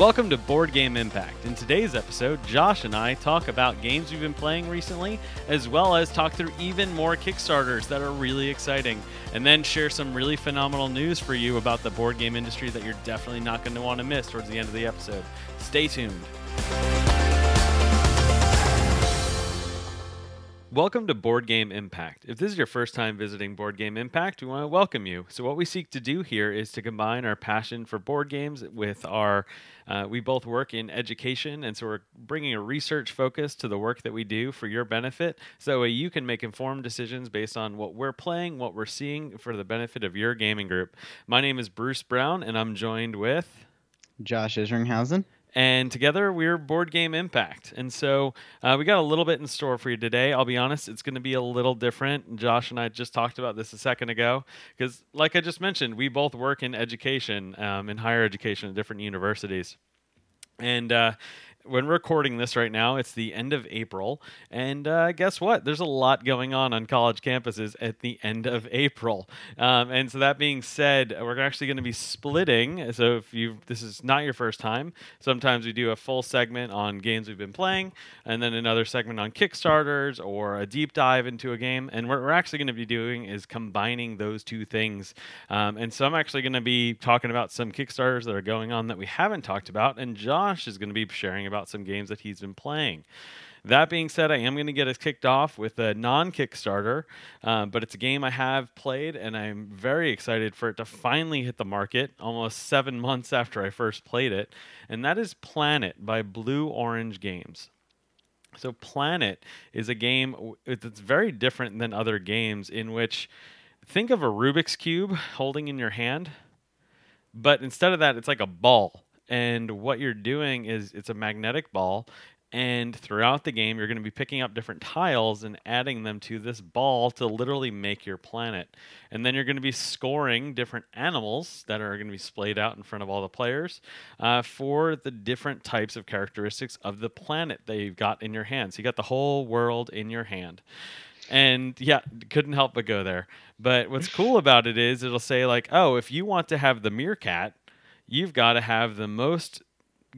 Welcome to Board Game Impact. In today's episode, Josh and I talk about games we've been playing recently, as well as talk through even more Kickstarters that are really exciting, and then share some really phenomenal news for you about the board game industry that you're definitely not going to want to miss towards the end of the episode. Stay tuned. Welcome to Board Game Impact. If this is your first time visiting Board Game Impact, we want to welcome you. So, what we seek to do here is to combine our passion for board games with our. Uh, we both work in education, and so we're bringing a research focus to the work that we do for your benefit. So you can make informed decisions based on what we're playing, what we're seeing for the benefit of your gaming group. My name is Bruce Brown, and I'm joined with. Josh Isringhausen and together we're Board Game Impact. And so uh, we got a little bit in store for you today. I'll be honest, it's going to be a little different. Josh and I just talked about this a second ago because, like I just mentioned, we both work in education, um, in higher education at different universities. And uh, when recording this right now, it's the end of April, and uh, guess what? There's a lot going on on college campuses at the end of April. Um, and so that being said, we're actually going to be splitting. So if you this is not your first time, sometimes we do a full segment on games we've been playing, and then another segment on Kickstarters or a deep dive into a game. And what we're actually going to be doing is combining those two things. Um, and so I'm actually going to be talking about some Kickstarters that are going on that we haven't talked about, and Josh is going to be sharing about some games that he's been playing. That being said, I am going to get us kicked off with a non Kickstarter, uh, but it's a game I have played, and I'm very excited for it to finally hit the market almost seven months after I first played it. And that is Planet by Blue Orange Games. So, Planet is a game that's very different than other games in which think of a Rubik's Cube holding in your hand, but instead of that, it's like a ball and what you're doing is it's a magnetic ball and throughout the game you're going to be picking up different tiles and adding them to this ball to literally make your planet. And then you're going to be scoring different animals that are going to be splayed out in front of all the players uh, for the different types of characteristics of the planet that you've got in your hand so you got the whole world in your hand. And yeah couldn't help but go there. But what's cool about it is it'll say like oh if you want to have the meerkat you've got to have the most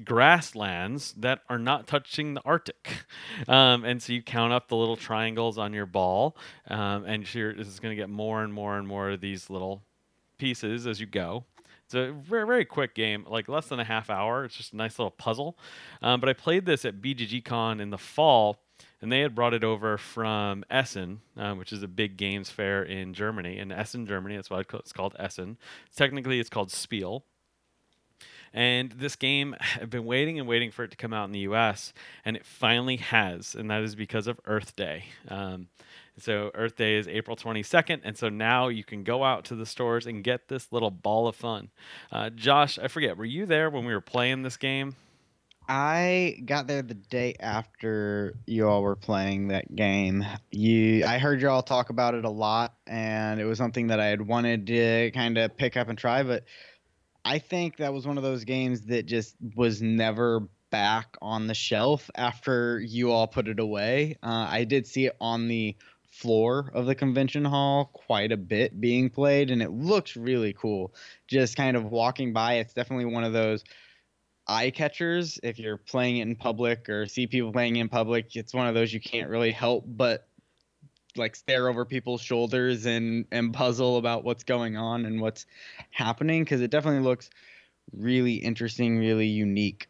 grasslands that are not touching the Arctic. Um, and so you count up the little triangles on your ball, um, and this is going to get more and more and more of these little pieces as you go. It's a very, very quick game, like less than a half hour. It's just a nice little puzzle. Um, but I played this at BGG Con in the fall, and they had brought it over from Essen, uh, which is a big games fair in Germany. In Essen, Germany, that's why it's called Essen. Technically, it's called Spiel. And this game, I've been waiting and waiting for it to come out in the US, and it finally has, and that is because of Earth Day. Um, so Earth Day is April 22nd, and so now you can go out to the stores and get this little ball of fun. Uh, Josh, I forget, were you there when we were playing this game? I got there the day after you all were playing that game. You, I heard you all talk about it a lot, and it was something that I had wanted to kind of pick up and try, but I think that was one of those games that just was never back on the shelf after you all put it away. Uh, I did see it on the floor of the convention hall quite a bit being played, and it looks really cool. Just kind of walking by, it's definitely one of those eye catchers if you're playing it in public or see people playing in public. It's one of those you can't really help but like stare over people's shoulders and and puzzle about what's going on and what's happening because it definitely looks really interesting, really unique.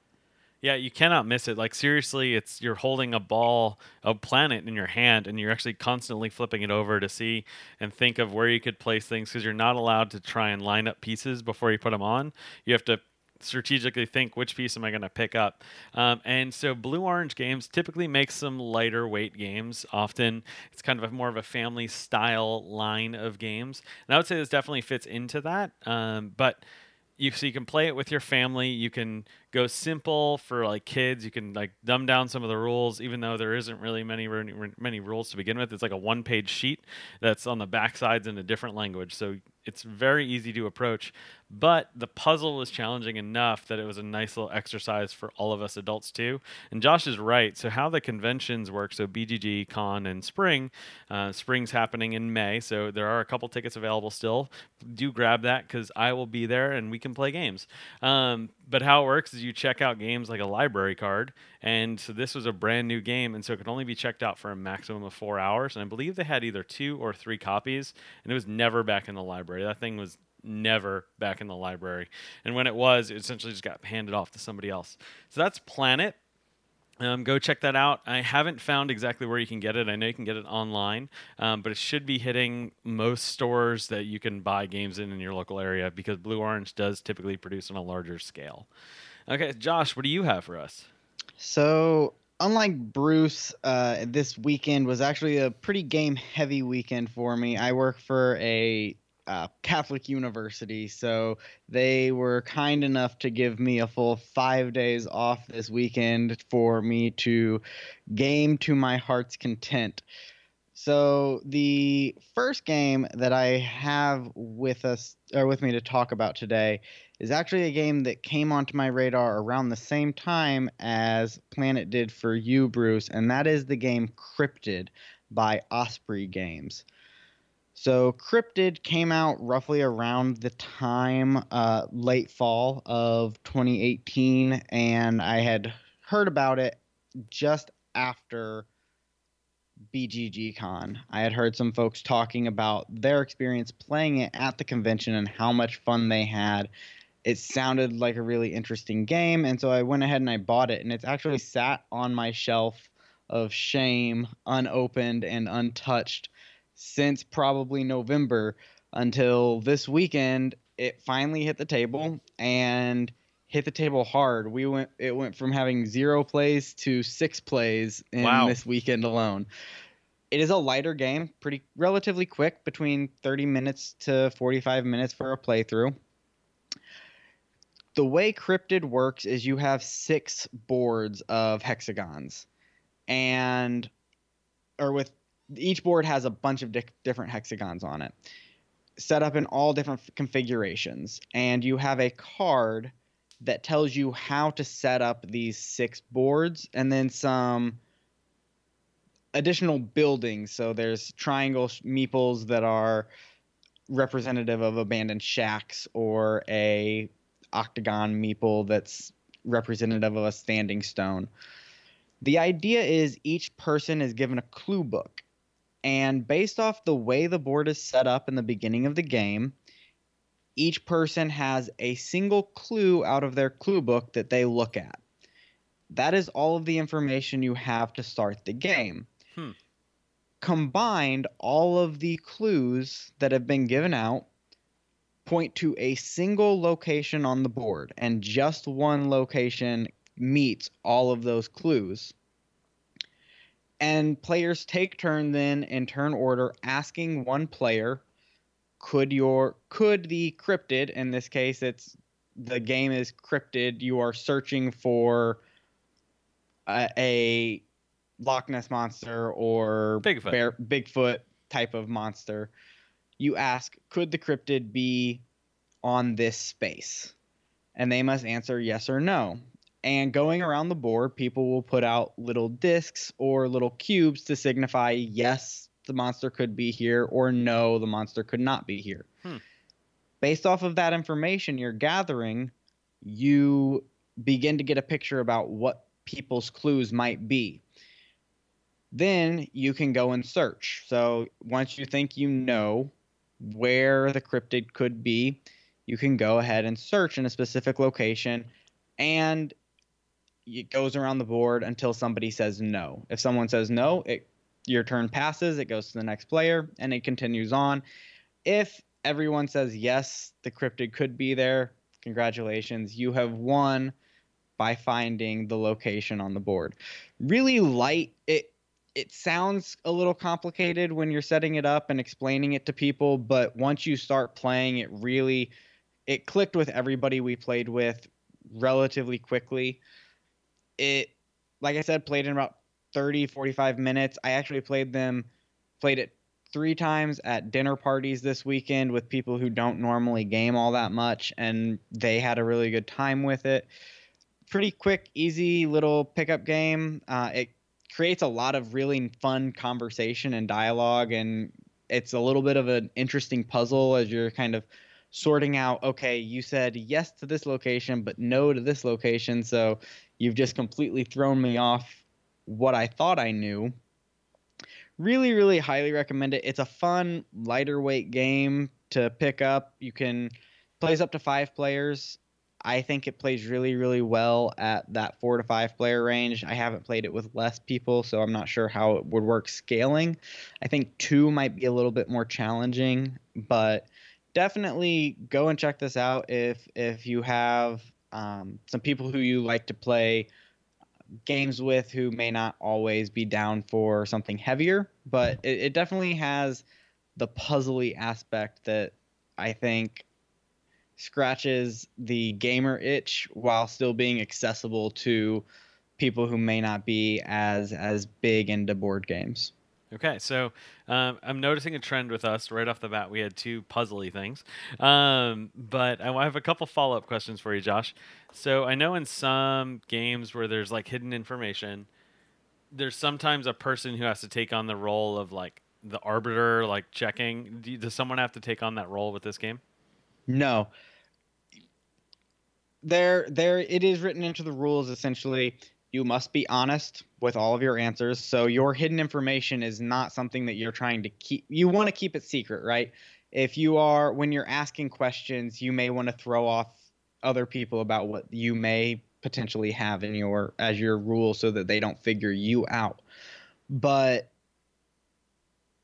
Yeah, you cannot miss it. Like seriously, it's you're holding a ball, a planet in your hand, and you're actually constantly flipping it over to see and think of where you could place things because you're not allowed to try and line up pieces before you put them on. You have to strategically think which piece am I going to pick up. Um, and so Blue Orange Games typically makes some lighter weight games. Often it's kind of a, more of a family style line of games. And I would say this definitely fits into that. Um, but you so you can play it with your family. You can go simple for like kids. You can like dumb down some of the rules, even though there isn't really many many rules to begin with. It's like a one page sheet that's on the back sides in a different language, so it's very easy to approach. But the puzzle was challenging enough that it was a nice little exercise for all of us adults too. And Josh is right. So how the conventions work? So BGG, Con, and Spring. Uh, Spring's happening in May, so there are a couple tickets available still. Do grab that because I will be there and we can play games. Um, but how it works is you check out games like a library card, and so this was a brand new game, and so it could only be checked out for a maximum of four hours. And I believe they had either two or three copies, and it was never back in the library. That thing was never back in the library, and when it was, it essentially just got handed off to somebody else. So that's Planet. Um, go check that out. I haven't found exactly where you can get it. I know you can get it online, um, but it should be hitting most stores that you can buy games in in your local area because Blue Orange does typically produce on a larger scale. Okay, Josh, what do you have for us? So, unlike Bruce, uh, this weekend was actually a pretty game heavy weekend for me. I work for a uh, Catholic university, so they were kind enough to give me a full five days off this weekend for me to game to my heart's content. So the first game that I have with us or with me to talk about today is actually a game that came onto my radar around the same time as Planet did for you, Bruce, and that is the game Cryptid by Osprey Games. So Cryptid came out roughly around the time uh, late fall of 2018, and I had heard about it just after BGG Con. I had heard some folks talking about their experience playing it at the convention and how much fun they had. It sounded like a really interesting game, and so I went ahead and I bought it, and it's actually sat on my shelf of shame, unopened and untouched since probably November until this weekend it finally hit the table and hit the table hard. We went it went from having 0 plays to 6 plays in Wow. this weekend alone. It is a lighter game, pretty relatively quick, between 30 minutes to 45 minutes for a playthrough. The way Cryptid works is you have six boards of hexagons, and or with each board has a bunch of di- different hexagons on it, set up in all different f- configurations, and you have a card that tells you how to set up these six boards, and then some additional buildings. So there's triangle meeples that are representative of abandoned shacks, or a octagon meeple that's representative of a standing stone. The idea is each person is given a clue book, and based off the way the board is set up in the beginning of the game, each person has a single clue out of their clue book that they look at. That is all of the information you have to start the game. Hmm. Combined, all of the clues that have been given out point to a single location on the board, and just one location meets all of those clues. And players take turn then in turn order asking one player, could your could the cryptid in this case it's the game is cryptid, you are searching for a, a Loch Ness monster or Bigfoot. bear, Bigfoot type of monster. You ask, could the cryptid be on this space? And they must answer yes or no. And going around the board, people will put out little discs or little cubes to signify yes, the monster could be here, or no, the monster could not be here. Hmm. Based off of that information you're gathering, you begin to get a picture about what people's clues might be. Then you can go and search. So once you think you know where the cryptid could be, you can go ahead and search in a specific location and it goes around the board until somebody says no. If someone says no, it your turn passes, it goes to the next player and it continues on. If everyone says yes, the cryptid could be there, congratulations, you have won by finding the location on the board. Really light it it sounds a little complicated when you're setting it up and explaining it to people, but once you start playing it really it clicked with everybody we played with relatively quickly. It like I said played in about 30 45 minutes. I actually played them played it 3 times at dinner parties this weekend with people who don't normally game all that much and they had a really good time with it. Pretty quick, easy little pickup game. Uh, it creates a lot of really fun conversation and dialogue and it's a little bit of an interesting puzzle as you're kind of sorting out okay you said yes to this location but no to this location so you've just completely thrown me off what i thought i knew. Really really highly recommend it. It's a fun lighter weight game to pick up. You can plays up to five players. I think it plays really really well at that four to five player range. I haven't played it with less people so i'm not sure how it would work scaling. I think two might be a little bit more challenging but definitely go and check this out if if you have um, some people who you like to play games with who may not always be down for something heavier, but it, it definitely has the puzzly aspect that I think scratches the gamer itch while still being accessible to people who may not be as as big into board games. Okay, so um, I'm noticing a trend with us right off the bat. We had two puzzly things, um, but I have a couple follow up questions for you, Josh. So I know in some games where there's like hidden information, there's sometimes a person who has to take on the role of like the arbiter, like checking. Do, does someone have to take on that role with this game? No. There, there. It is written into the rules essentially you must be honest with all of your answers. So your hidden information is not something that you're trying to keep. You want to keep it secret, right? If you are, when you're asking questions, you may want to throw off other people about what you may potentially have in your as your rule so that they don't figure you out. But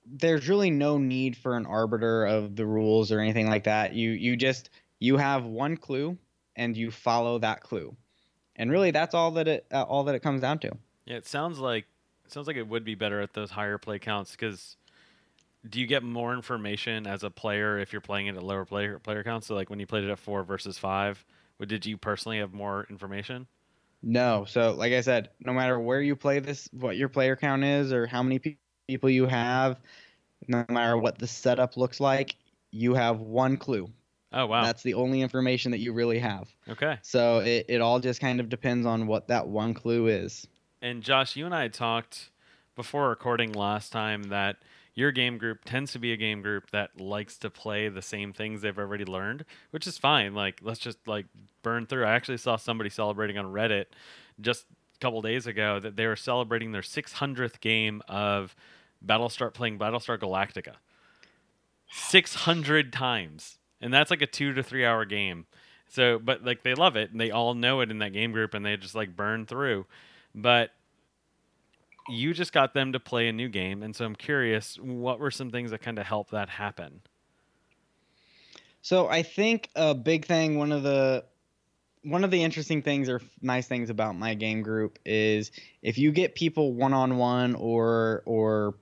there's really no need for an arbiter of the rules or anything like that. You you just you have one clue and you follow that clue and really that's all that it uh, all that it comes down to. Yeah, it sounds like it sounds like it would be better at those higher play counts because do you get more information as a player if you're playing it at lower player player counts? So like when you played it at four versus five, did you personally have more information? No. So like I said, no matter where you play this, what your player count is, or how many pe- people you have, no matter what the setup looks like, you have one clue. Oh wow. That's the only information that you really have. Okay. So it, it all just kind of depends on what that one clue is. And Josh, you and I talked before recording last time that your game group tends to be a game group that likes to play the same things they've already learned, which is fine. Like let's just like burn through. I actually saw somebody celebrating on Reddit just a couple days ago that they were celebrating their 600th game of Battlestar playing Battlestar Galactica. 600 times and that's like a two to three hour game. So, but like they love it and they all know it in that game group and they just like burn through. But you just got them to play a new game, and so I'm curious, what were some things that kind of helped that happen? So I think a big thing, one of the one of the interesting things or nice things about my game group is if you get people one on one or or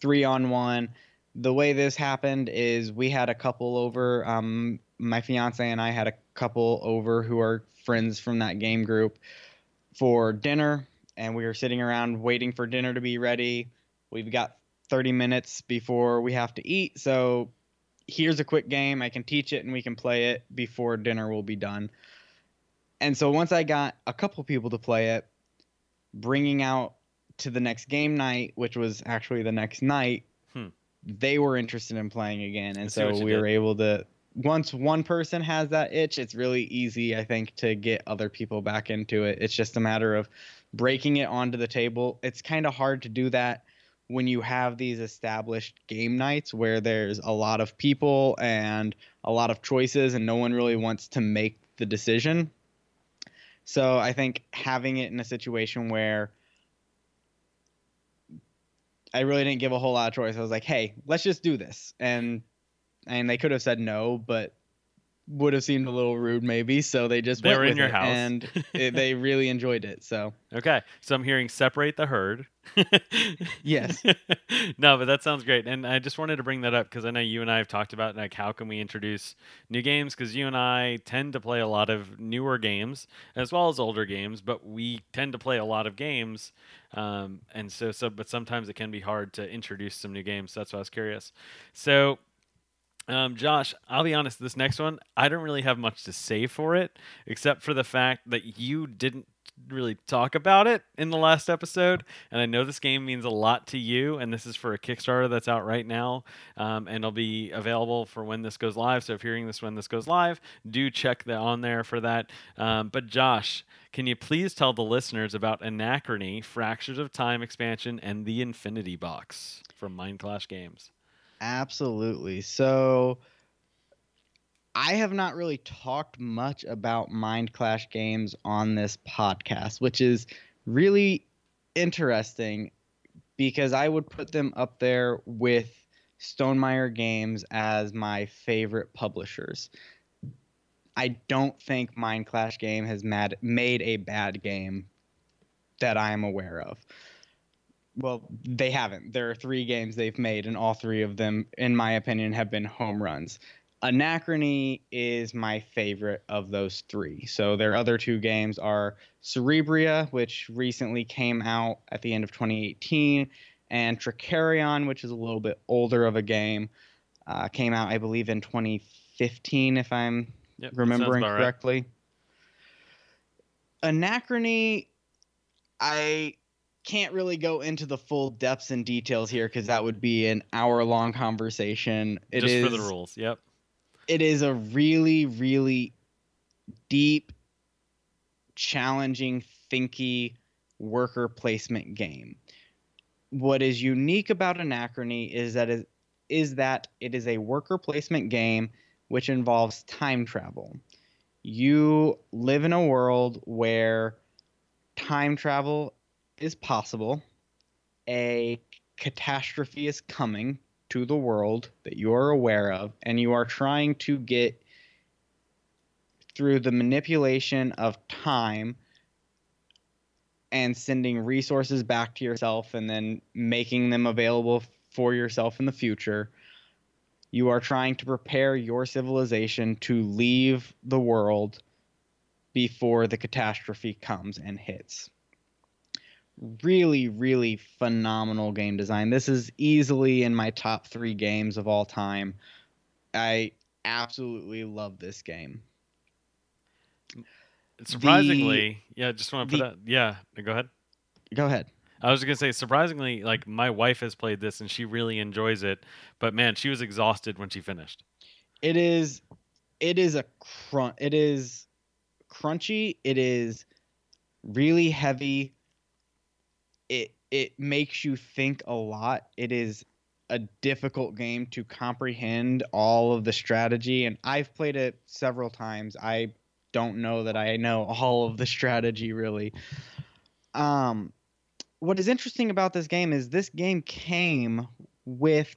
three on one, the way this happened is we had a couple over. Um, my fiance and I had a couple over who are friends from that game group for dinner, and we were sitting around waiting for dinner to be ready. We've got 30 minutes before we have to eat, so here's a quick game. I can teach it and we can play it before dinner will be done. And so once I got a couple people to play it, bringing out to the next game night, which was actually the next night, they were interested in playing again, and so we did. were able to. Once one person has that itch, it's really easy, I think, to get other people back into it. It's just a matter of breaking it onto the table. It's kind of hard to do that when you have these established game nights where there's a lot of people and a lot of choices and no one really wants to make the decision. So I think having it in a situation where I really didn't give a whole lot of choice. I was like, hey, let's just do this. And and they could have said no, but would have seemed a little rude maybe. So they just they were in your house and it, they really enjoyed it. So okay, so I'm hearing separate the herd. yes. no, but that sounds great, and I just wanted to bring that up because I know you and I have talked about like how can we introduce new games because you and I tend to play a lot of newer games as well as older games, but we tend to play a lot of games um, and so, so, but sometimes it can be hard to introduce some new games. So that's why I was curious. So, um, Josh, I'll be honest. This next one, I don't really have much to say for it, except for the fact that you didn't really talk about it in the last episode, and I know this game means a lot to you. And this is for a Kickstarter that's out right now, um, and it'll be available for when this goes live. So if you're hearing this when this goes live, do check on there for that. Um, but Josh, can you please tell the listeners about Anachrony, Fractures of Time expansion, and the Infinity Box from Mind Clash Games? Absolutely. So I have not really talked much about Mind Clash games on this podcast, which is really interesting because I would put them up there with Stonemaier Games as my favorite publishers. I don't think Mind Clash game has mad, made a bad game that I am aware of. Well, they haven't. There are three games they've made, and all three of them, in my opinion, have been home runs. Anachrony is my favorite of those three. So their other two games are Cerebria, which recently came out at the end of 2018, and Trickerion, which is a little bit older of a game, uh, came out I believe in 2015, if I'm Yep, remembering about right. correctly. Anachrony, I can't really go into the full depths and details here because that would be an hour long conversation. It Just is for the rules. Yep. it is a really, really deep, challenging, thinky worker placement game. What is unique about Anachrony is that it is that it is a worker placement game which involves time travel. You live in a world where time travel is possible. A catastrophe is coming to the world that you are aware of, and you are trying to get through the manipulation of time and sending resources back to yourself and then making them available for yourself in the future. You are trying to prepare your civilization to leave the world before the catastrophe comes and hits. Really, really phenomenal game design. This is easily in my top three games of all time. I absolutely love this game. Surprisingly, yeah, just want to put the- that. Yeah, go ahead. Go ahead. I was gonna say, surprisingly, like my wife has played this and she really enjoys it, but man, she was exhausted when she finished. It is it is a crunch it is crunchy, it is really heavy. It makes you think a lot. It is a difficult game to comprehend all of the strategy and I've played it several times. I don't know that I know all of the strategy really. Um what is interesting about this game is this game came with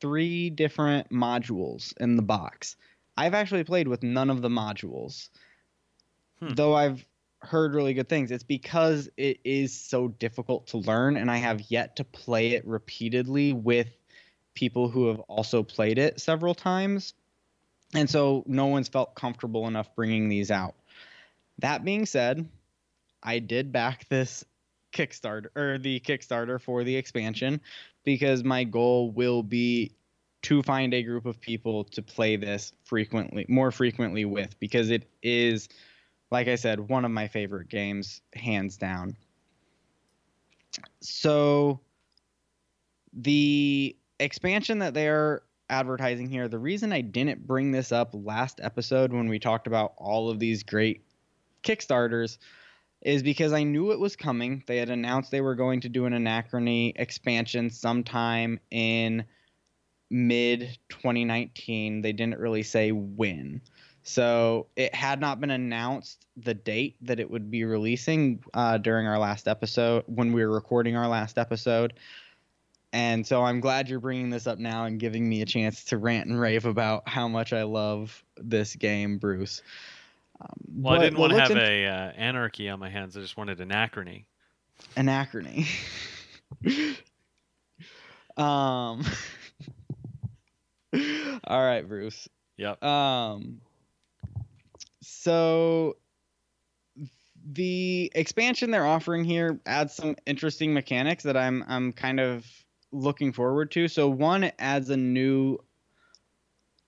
three different modules in the box. I've actually played with none of the modules, Hmm. though I've heard really good things. It's because it is so difficult to learn, and I have yet to play it repeatedly with people who have also played it several times. And so no one's felt comfortable enough bringing these out. That being said, I did back this Kickstarter or the Kickstarter for the expansion because my goal will be to find a group of people to play this frequently, more frequently with because it is like I said, one of my favorite games hands down. So the expansion that they're advertising here, the reason I didn't bring this up last episode when we talked about all of these great Kickstarters is because I knew it was coming. They had announced they were going to do an Anachrony expansion sometime in mid 2019. They didn't really say when. So it had not been announced the date that it would be releasing uh, during our last episode when we were recording our last episode. And so I'm glad you're bringing this up now and giving me a chance to rant and rave about how much I love this game, Bruce. Um, Well, I didn't want to have int- a uh, anarchy on my hands. I just wanted anachrony. anachrony. um. all right, Bruce. Yep. Um. So the expansion they're offering here adds some interesting mechanics that I'm I'm kind of looking forward to. So one, it adds a new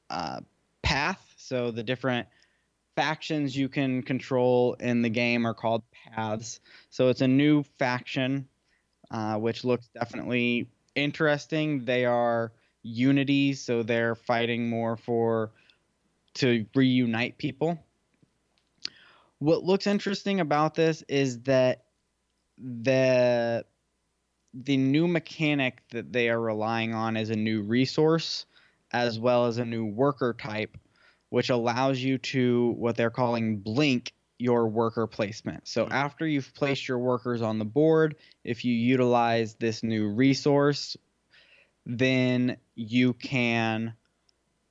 uh, path. So the different factions you can control in the game are called paths. So it's a new faction, uh, which looks definitely interesting. They are unity, so they're fighting more for to reunite people. What looks interesting about this is that the the new mechanic that they are relying on is a new resource as well as a new worker type which allows you to what they're calling blink your worker placement. So Mhm. after you've placed your workers on the board, if you utilize this new resource, then you can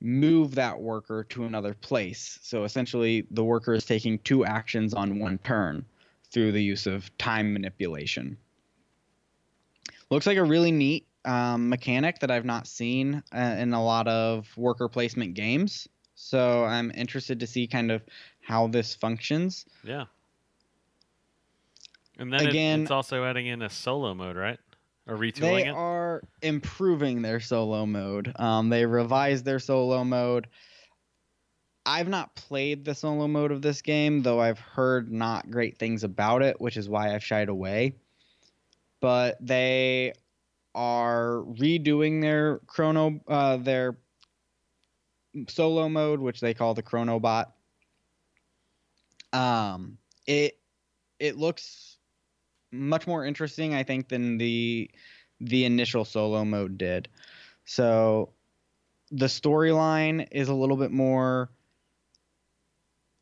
move that worker to another place. So essentially, the worker is taking two actions on one turn through the use of time manipulation. Looks like a really neat um, mechanic that I've not seen uh, in a lot of worker placement games. So I'm interested to see kind of how this functions. Yeah. And then Again- it's also adding in a solo mode, right? Or retooling They it. are improving their solo mode. Um, they revised their solo mode. I've not played the solo mode of this game, though I've heard not great things about it, which is why I've shied away. But they are redoing their chrono, uh, their solo mode, which they call the Chronobot. Um, it it looks much more interesting, I think, than the the initial solo mode did. So the storyline is a little bit more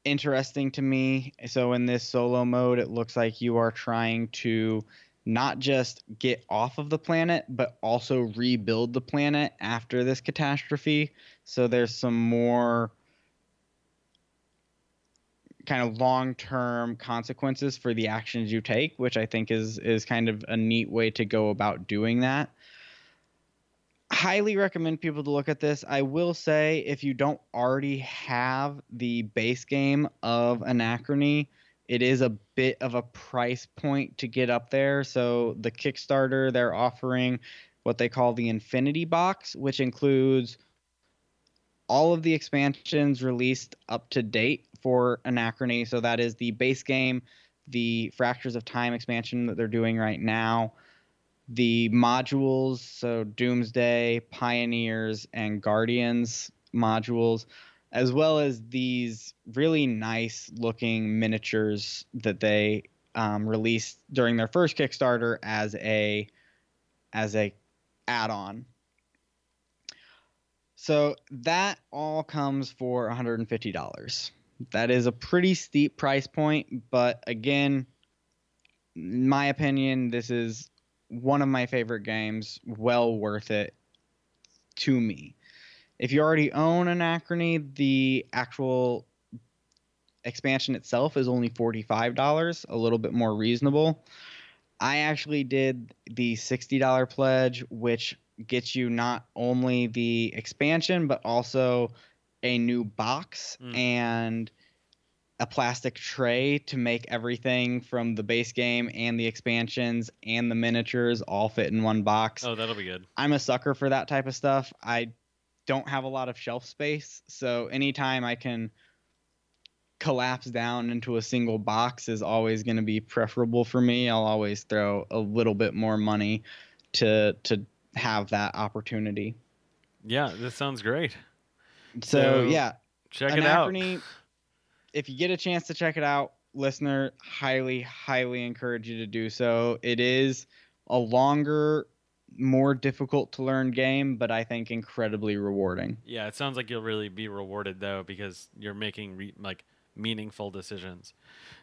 interesting to me. So in this solo mode, it looks like you are trying to not just get off of the planet, but also rebuild the planet after this catastrophe. So there's some more kind of long-term consequences for the actions you take, which I think is is kind of a neat way to go about doing that. Highly recommend people to look at this. I will say if you don't already have the base game of Anachrony, it is a bit of a price point to get up there. So the Kickstarter they're offering what they call the Infinity Box, which includes all of the expansions released up to date for Anachrony. So that is the base game, the Fractures of Time expansion that they're doing right now, the modules, so Doomsday, Pioneers, and Guardians modules, as well as these really nice looking miniatures that they um, released during their first Kickstarter as a as a add-on. So that all comes for $150. That is a pretty steep price point, but again, in my opinion, this is one of my favorite games, well worth it to me. If you already own Anachrony, the actual expansion itself is only $45, a little bit more reasonable. I actually did the $60 pledge, which gets you not only the expansion, but also a new box Mm. and a plastic tray to make everything from the base game and the expansions and the miniatures all fit in one box. Oh, that'll be good. I'm a sucker for that type of stuff. I don't have a lot of shelf space, so anytime I can collapse down into a single box is always going to be preferable for me. I'll always throw a little bit more money to to have that opportunity. Yeah, this sounds great. So, So, yeah, Check it out. If you get a chance to check it out, listener, highly, highly encourage you to do so. It is a longer, more difficult to learn game, but I think incredibly rewarding. Yeah, it sounds like you'll really be rewarded though because you're making re- like meaningful decisions.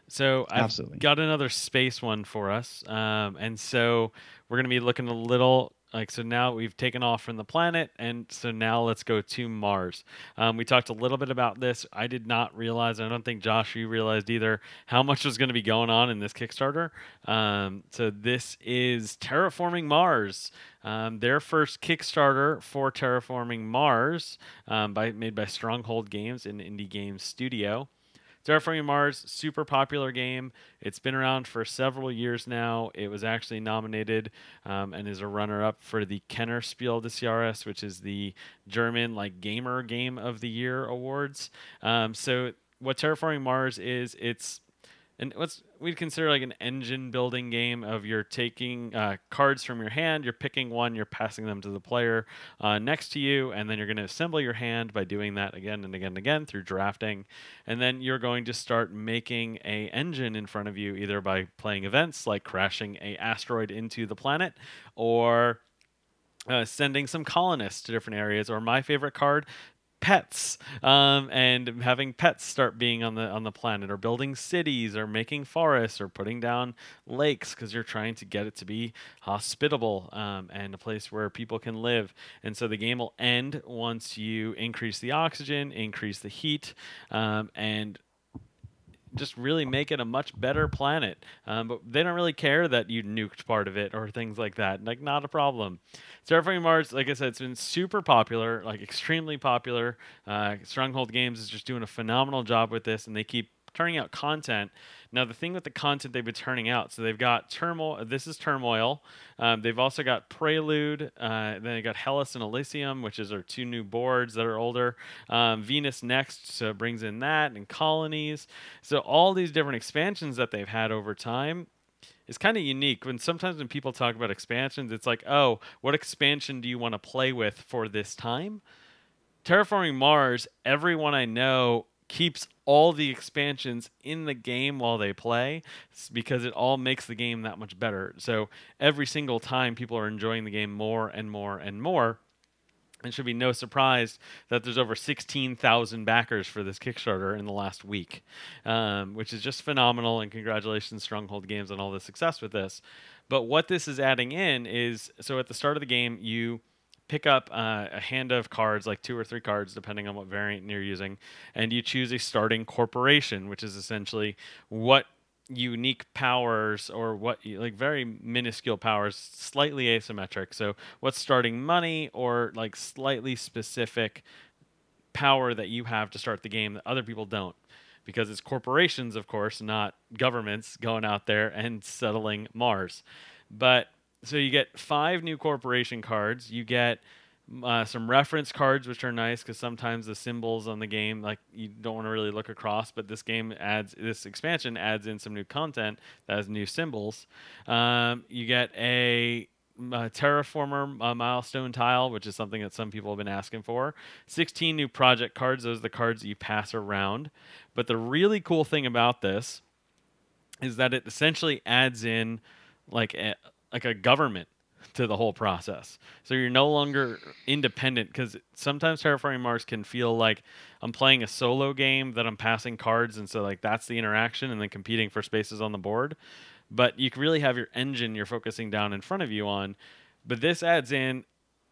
So I've Absolutely. got another space one for us, um, and so we're gonna be looking a little like so now we've taken off from the planet, and so now let's go to Mars. Um, we talked a little bit about this. I did not realize, I don't think Josh you realized either, how much was going to be going on in this Kickstarter. Um, so this is Terraforming Mars. Um, their first Kickstarter for Terraforming Mars, um, by made by Stronghold Games and Indie Games Studio. Terraforming Mars, super popular game. It's been around for several years now. It was actually nominated um, and is a runner-up for the Kenner Spiel des Jahres, which is the German like gamer game of the year awards. Um, so what Terraforming Mars is, it's and what's we'd consider like an engine building game of you're taking uh, cards from your hand, you're picking one, you're passing them to the player uh, next to you, and then you're going to assemble your hand by doing that again and again and again through drafting, and then you're going to start making a engine in front of you either by playing events like crashing a asteroid into the planet or uh, sending some colonists to different areas, or my favorite card, pets um, and having pets start being on the on the planet or building cities or making forests or putting down lakes because you're trying to get it to be hospitable um, and a place where people can live. And so the game will end once you increase the oxygen increase the heat um, and just really make it a much better planet. Um, but they don't really care that you nuked part of it or things like that. Like, not a problem. Terraforming Mars, like I said, it's been super popular, like extremely popular. Uh, Stronghold Games is just doing a phenomenal job with this, and they keep turning out content. Now, the thing with the content they've been turning out, so they've got Turmoil. This is Turmoil. Um, they've also got Prelude. Uh, then they got Hellas and Elysium, which is our two new boards that are older. Um, Venus Next so brings in that and Colonies. So all these different expansions that they've had over time is kind of unique. When sometimes when people talk about expansions, it's like, oh, what expansion do you want to play with for this time? Terraforming Mars, everyone I know keeps all the expansions in the game while they play because it all makes the game that much better. So every single time people are enjoying the game more and more and more. It should be no surprise that there's over 16,000 backers for this Kickstarter in the last week, um, which is just phenomenal. And congratulations, Stronghold Games, on all the success with this. But what this is adding in is so at the start of the game, you pick up uh, a hand of cards, like two or three cards, depending on what variant you're using, and you choose a starting corporation, which is essentially what unique powers or what like very minuscule powers slightly asymmetric. So what's starting money or like slightly specific power that you have to start the game that other people don't? Because it's corporations of course not governments going out there and settling mars. But so you get five new corporation cards. You get uh, some reference cards, which are nice because sometimes the symbols on the game, like you don't want to really look across, but this game adds, this expansion adds in some new content that has new symbols. Um, you get a, a terraformer uh, milestone tile, which is something that some people have been asking for. 16 new project cards. Those are the cards that you pass around. But the really cool thing about this is that it essentially adds in like a, like a government to the whole process. So you're no longer independent because sometimes Terraforming Mars can feel like I'm playing a solo game that I'm passing cards, and so like that's the interaction, and then competing for spaces on the board. But you can really have your engine you're focusing down in front of you on. But this adds in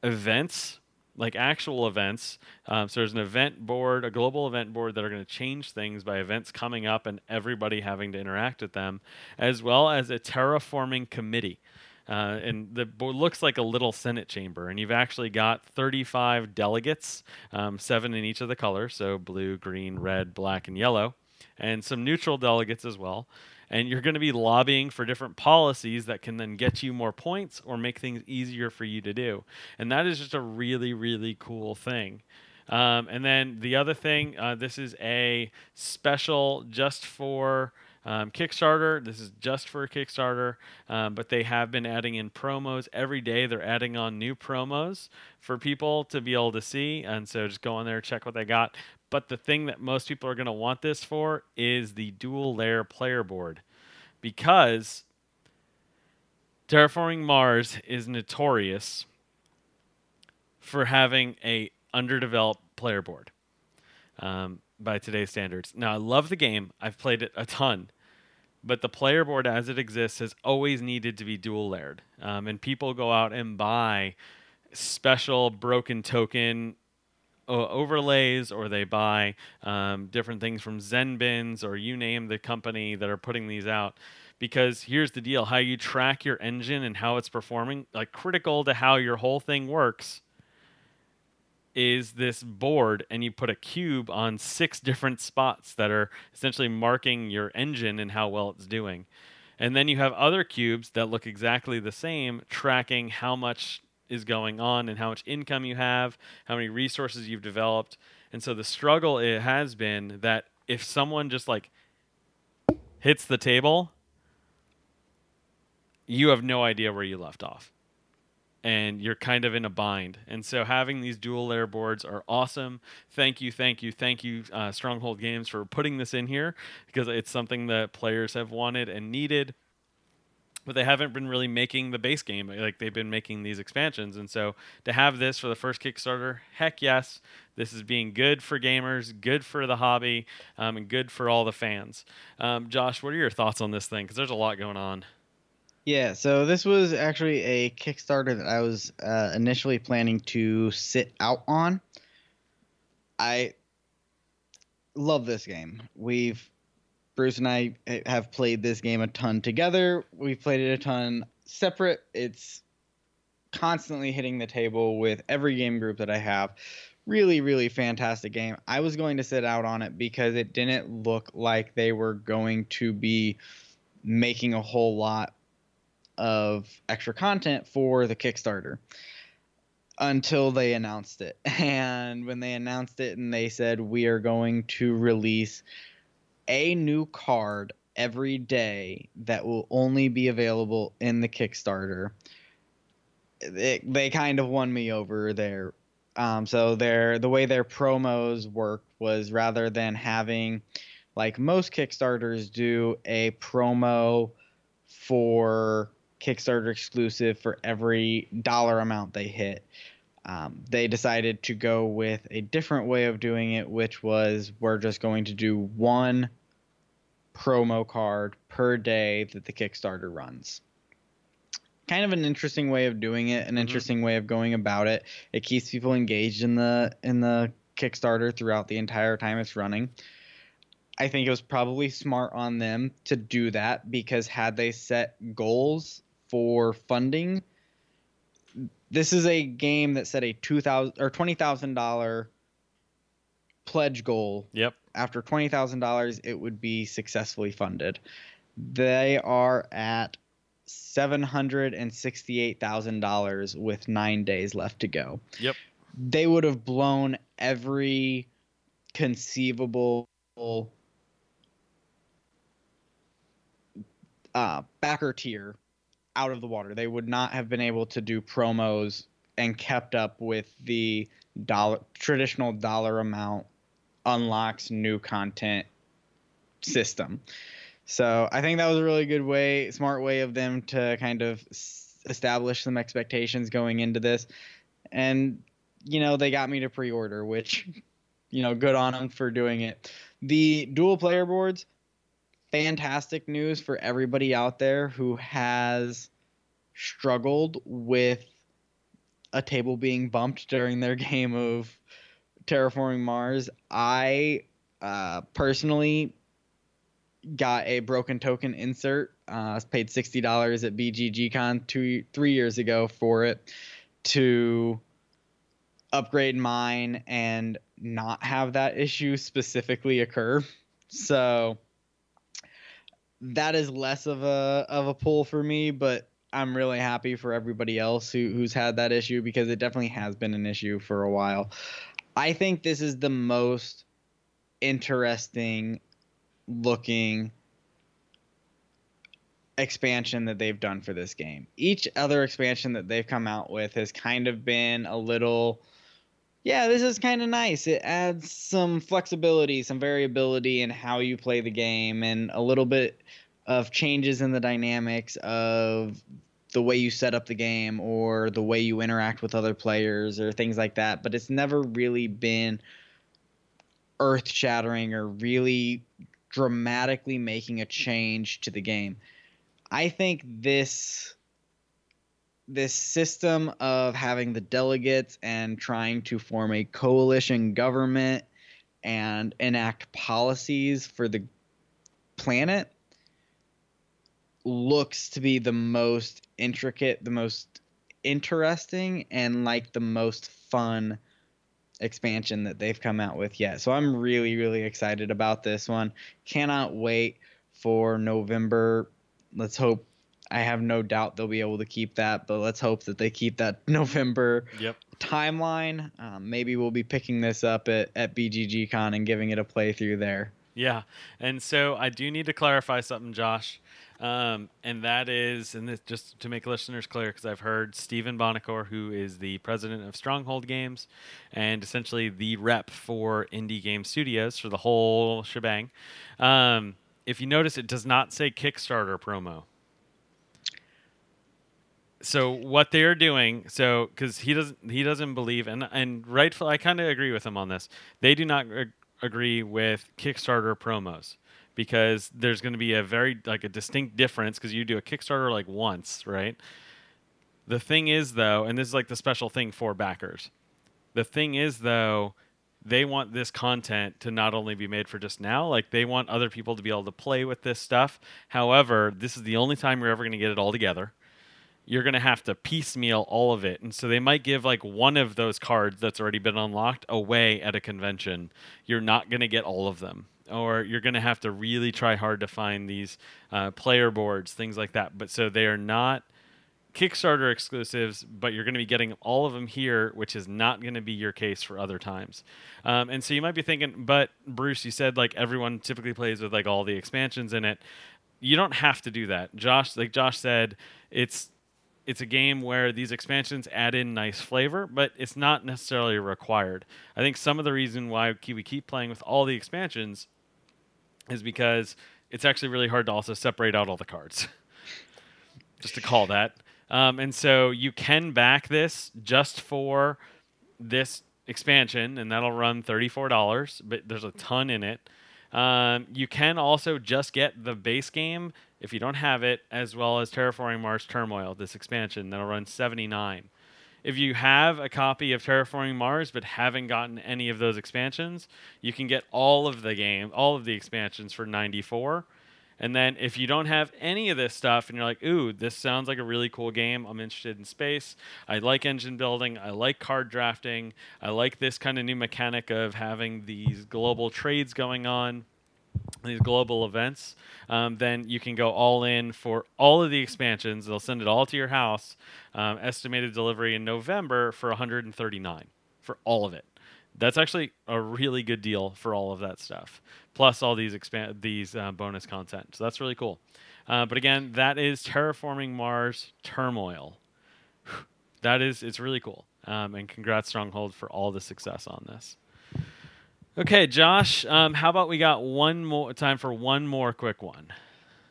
events like actual events. Um, so there's an event board, a global event board that are going to change things by events coming up and everybody having to interact with them, as well as a terraforming committee. Uh, and the board looks like a little Senate chamber, and you've actually got 35 delegates, um, seven in each of the colors, so blue, green, red, black, and yellow, and some neutral delegates as well and you're going to be lobbying for different policies that can then get you more points or make things easier for you to do. And that is just a really, really cool thing. Um, and then the other thing, uh, this is a special just for um, Kickstarter. This is just for Kickstarter, um, but they have been adding in promos every day. They're adding on new promos for people to be able to see, and so just go on there check what they got. But the thing that most people are going to want this for is the dual layer player board because Terraforming Mars is notorious for having a underdeveloped player board um, by today's standards. Now, I love the game. I've played it a ton. But the player board as it exists has always needed to be dual layered. Um, and people go out and buy special broken token uh, overlays or they buy um, different things from ZenBins or you name the company that are putting these out. Because here's the deal how you track your engine and how it's performing, like critical to how your whole thing works, is this board, and you put a cube on six different spots that are essentially marking your engine and how well it's doing. And then you have other cubes that look exactly the same, tracking how much is going on and how much income you have, how many resources you've developed. And so the struggle it has been that if someone just like hits the table, you have no idea where you left off. And you're kind of in a bind. And so having these dual layer boards are awesome. Thank you, thank you, thank you, uh, Stronghold Games, for putting this in here because it's something that players have wanted and needed but they haven't been really making the base game like they've been making these expansions and so to have this for the first kickstarter heck yes this is being good for gamers good for the hobby um, and good for all the fans um, josh what are your thoughts on this thing because there's a lot going on Yeah, so this was actually a Kickstarter that I was uh, initially planning to sit out on. I love this game. We've Bruce and I have played this game a ton together. We've played it a ton separate. It's constantly hitting the table with every game group that I have. Really, really fantastic game. I was going to sit out on it because it didn't look like they were going to be making a whole lot of extra content for the Kickstarter until they announced it. And when they announced it and they said we are going to release a new card every day that will only be available in the Kickstarter, they, they kind of won me over there. Um, so their the way their promos worked was rather than having like most Kickstarters do a promo for Kickstarter exclusive for every dollar amount they hit. Um, they decided to go with a different way of doing it, which was we're just going to do one promo card per day that the Kickstarter runs. Kind of an interesting way of doing it, an Mhm. interesting way of going about it. It keeps people engaged in the in the Kickstarter throughout the entire time it's running. I think it was probably smart on them to do that because had they set goals for funding, this is a game that set a two thousand or twenty thousand dollar pledge goal. yep After twenty thousand dollars, it would be successfully funded. They are at seven hundred and sixty-eight thousand dollars with nine days left to go. Yep. They would have blown every conceivable uh, backer tier out of the water. They would not have been able to do promos and kept up with the dollar traditional dollar amount unlocks new content system. So I think that was a really good way, smart way of them to kind of s- establish some expectations going into this. And you know they got me to pre-order, which you know good on them for doing it. The dual player boards, fantastic news for everybody out there who has struggled with a table being bumped during their game of terraforming Mars. I uh, personally got a broken token insert. Uh, paid sixty dollars at BGGCon two three years ago for it to upgrade mine and not have that issue specifically occur. So that is less of a of a pull for me, but I'm really happy for everybody else who, who's had that issue because it definitely has been an issue for a while. I think this is the most interesting looking expansion that they've done for this game. Each other expansion that they've come out with has kind of been a little yeah, this is kind of nice. It adds some flexibility, some variability in how you play the game and a little bit of changes in the dynamics of the way you set up the game or the way you interact with other players or things like that, but it's never really been earth shattering or really dramatically making a change to the game. I think this this system of having the delegates and trying to form a coalition government and enact policies for the planet looks to be the most intricate, the most interesting, and like the most fun expansion that they've come out with yet. So I'm really, really excited about this one. Cannot wait for November. Let's hope. I have no doubt they'll be able to keep that, but let's hope that they keep that November yep timeline. Um, maybe we'll be picking this up at, at BGGCon and giving it a playthrough there. Yeah, and so I do need to clarify something, Josh, um, and that is, and this just to make listeners clear, because I've heard Stephen Buonocore, who is the president of Stronghold Games, and essentially the rep for indie game studios for the whole shebang. Um, if you notice, it does not say Kickstarter promo. So what they're doing, so because he doesn't, he doesn't believe, and and rightfully, I kind of agree with him on this. They do not ag- agree with Kickstarter promos because there's going to be a very like a distinct difference because you do a Kickstarter like once, right? The thing is though, and this is like the special thing for backers. The thing is though, they want this content to not only be made for just now, like they want other people to be able to play with this stuff. However, this is the only time you're ever going to get it all together. You're going to have to piecemeal all of it. And so they might give like one of those cards that's already been unlocked away at a convention. You're not going to get all of them or you're going to have to really try hard to find these uh, player boards, things like that. But so they are not Kickstarter exclusives, but you're going to be getting all of them here, which is not going to be your case for other times. Um, and so you might be thinking, but Bruce, you said like everyone typically plays with like all the expansions in it. You don't have to do that. Josh, like Josh said, it's it's a game where these expansions add in nice flavor, but it's not necessarily required. I think some of the reason why we keep playing with all the expansions is because it's actually really hard to also separate out all the cards. just to call that. Um, and so you can back this just for this expansion, and that'll run $34, but there's a ton in it. Um, you can also just get the base game if you don't have it, as well as Terraforming Mars Turmoil, this expansion that'll run 79. If you have a copy of Terraforming Mars but haven't gotten any of those expansions, you can get all of the game, all of the expansions for 94. And then if you don't have any of this stuff and you're like, ooh, this sounds like a really cool game, I'm interested in space, I like engine building, I like card drafting, I like this kind of new mechanic of having these global trades going on, these global events, um, then you can go all in for all of the expansions. They'll send it all to your house. Um, estimated delivery in November for 139 for all of it. That's actually a really good deal for all of that stuff, plus all these expand these uh, bonus content. So that's really cool. Uh, but again, that is terraforming Mars Turmoil. that is it's really cool. Um, and congrats Stronghold for all the success on this. Okay, Josh, um, how about we got one more time for one more quick one?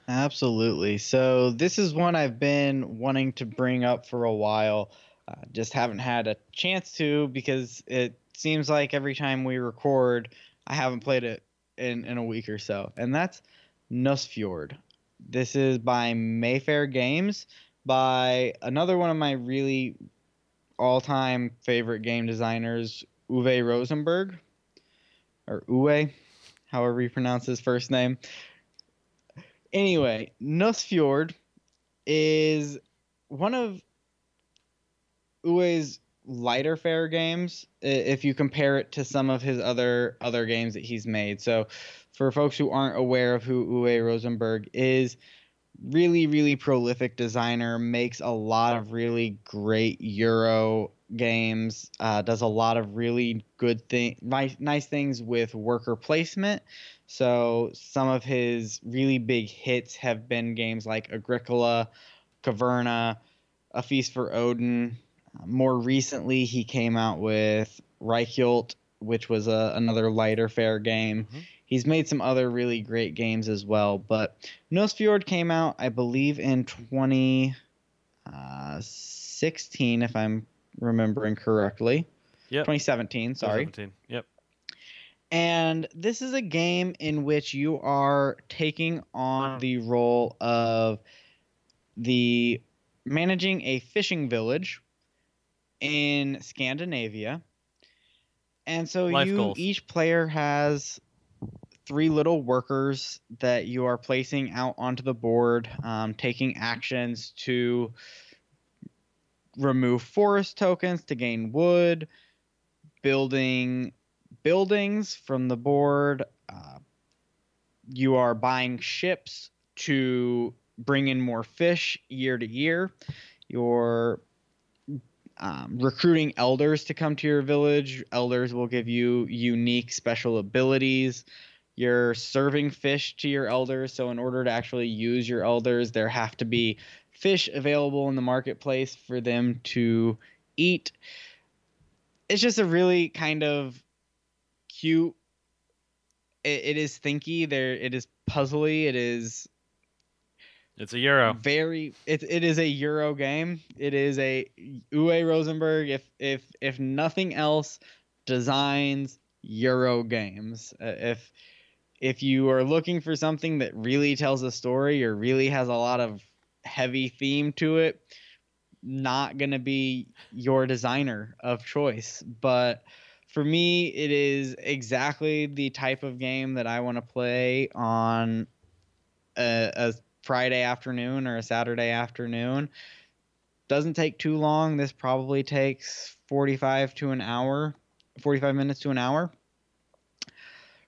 Absolutely. So this is one I've been wanting to bring up for a while. Uh, just haven't had a chance to because it seems like every time we record, I haven't played it in, in a week or so. And that's Nusfjord. This is by Mayfair Games, by another one of my really all time favorite game designers, Uwe Rosenberg or Uwe, however you pronounce his first name. Anyway, Nusfjord is one of Uwe's lighter fare games if you compare it to some of his other other games that he's made. So for folks who aren't aware of who Uwe Rosenberg is, really really prolific designer, makes a lot of really great euro games, uh, does a lot of really good thing, nice, nice things with worker placement. So some of his really big hits have been games like Agricola, Caverna, A Feast for Odin. More recently, he came out with Reykholt, which was a, another lighter fare game. Mm-hmm. He's made some other really great games as well, but Nusfjord came out, I believe, in 2016, uh, if I'm remembering correctly. Yep. 2017, sorry. 2017. Yep. And this is a game in which you are taking on the role of the managing a fishing village in Scandinavia. And so Life you goals. each player has three little workers that you are placing out onto the board, um, taking actions to remove forest tokens to gain wood, building buildings from the board. Uh, you are buying ships to bring in more fish year to year. You're um, recruiting elders to come to your village. Elders will give you unique special abilities. You're serving fish to your elders. So in order to actually use your elders, there have to be fish available in the marketplace for them to eat. It's just a really kind of cute. it, it is thinky. There, it is puzzly. It is It's a euro. very it, it is a euro game it is a uwe rosenberg if if if nothing else designs euro games Uh, if if you are looking for something that really tells a story or really has a lot of heavy theme to it not going to be your designer of choice but for me it is exactly the type of game that i want to play on a, a Friday afternoon or a Saturday afternoon. Doesn't take too long. This probably takes 45 to an hour, 45 minutes to an hour.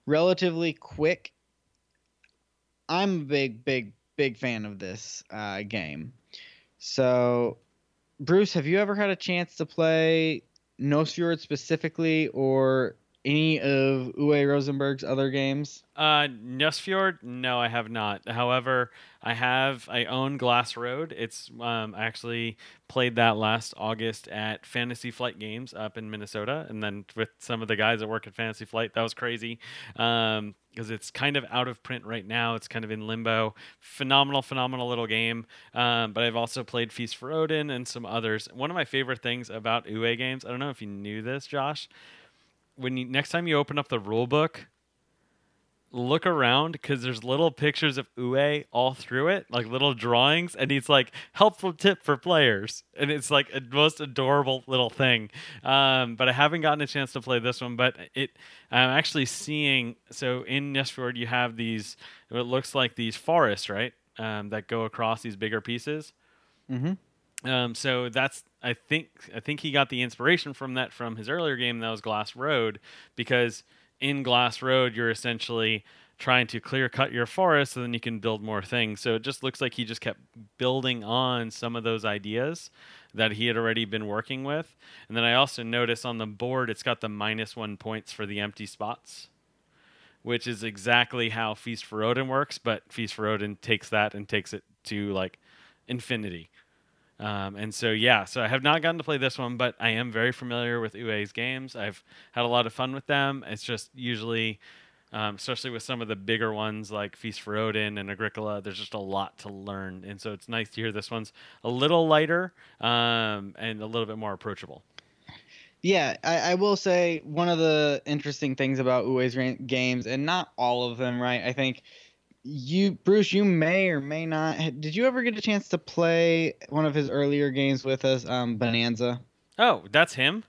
Relatively quick. I'm a big, big, big fan of this uh, game. So, Bruce, have you ever had a chance to play Nusfjord specifically or any of Uwe Rosenberg's other games? Uh, Nusfjord? No, I have not. However, I have. I own Glass Road. It's um, I actually played that last August at Fantasy Flight Games up in Minnesota, and then with some of the guys that work at Fantasy Flight. That was crazy. Um, because it's kind of out of print right now. It's kind of in limbo. Phenomenal, phenomenal little game. Um, but I've also played Feast for Odin and some others. One of my favorite things about Uwe games, I don't know if you knew this, Josh. When you next time you open up the rule book, look around because there's little pictures of Uwe all through it, like little drawings, and he's like helpful tip for players, and it's like a most adorable little thing. Um, but I haven't gotten a chance to play this one, but it I'm actually seeing so in Nestfjord you have these It looks like these forests, right? Um, that go across these bigger pieces. Mm-hmm. Um, so that's I think I think he got the inspiration from that from his earlier game that was Glass Road because in Glass Road you're essentially trying to clear cut your forest so then you can build more things. So it just looks like he just kept building on some of those ideas that he had already been working with. And then I also notice on the board it's got the minus 1 points for the empty spots. Which is exactly how Feast for Odin works, but Feast for Odin takes that and takes it to like infinity. Um, and so, yeah, so I have not gotten to play this one, but I am very familiar with Uwe's games. I've had a lot of fun with them. It's just usually, um, especially with some of the bigger ones like Feast for Odin and Agricola, there's just a lot to learn. And so it's nice to hear this one's a little lighter um, and a little bit more approachable. Yeah, I, I will say one of the interesting things about Uwe's games, and not all of them, right? I think you, Bruce, you may or may not. Did you ever get a chance to play one of his earlier games with us, um, Bonanza? Oh, that's him?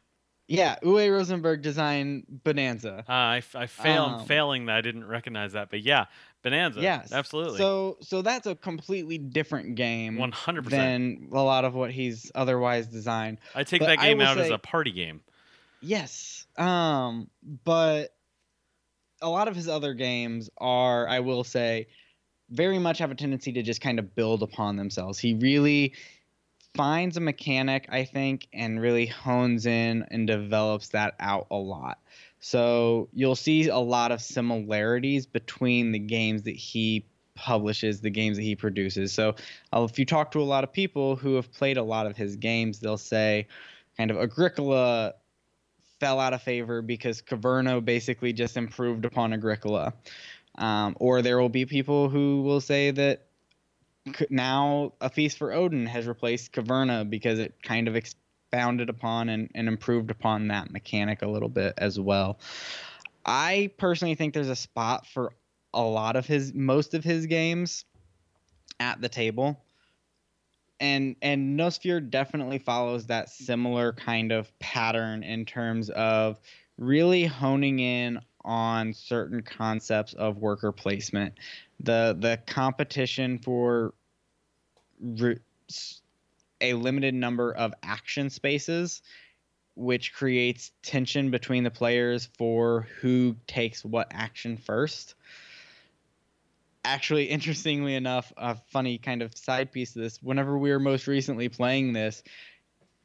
Yeah, Uwe Rosenberg designed Bonanza. Uh, I, I failed, Um, failing that I didn't recognize that. But yeah, Bonanza. Yes, Absolutely. So, so that's a completely different game 100%. than a lot of what he's otherwise designed. I take but that game out as a party game. Yes. Um, but a lot of his other games are, I will say, very much have a tendency to just kind of build upon themselves. He really finds a mechanic, I think, and really hones in and develops that out a lot. So you'll see a lot of similarities between the games that he publishes, the games that he produces. So uh, if you talk to a lot of people who have played a lot of his games, they'll say, kind of Agricola fell out of favor because Caverna basically just improved upon Agricola. Um, or there will be people who will say that now A Feast for Odin has replaced Caverna because it kind of expounded upon and, and improved upon that mechanic a little bit as well. I personally think there's a spot for a lot of his, most of his games at the table and and Nusfjord definitely follows that similar kind of pattern in terms of really honing in on certain concepts of worker placement. The the competition for re- a limited number of action spaces which creates tension between the players for who takes what action first actually interestingly enough a funny kind of side piece of this whenever we were most recently playing this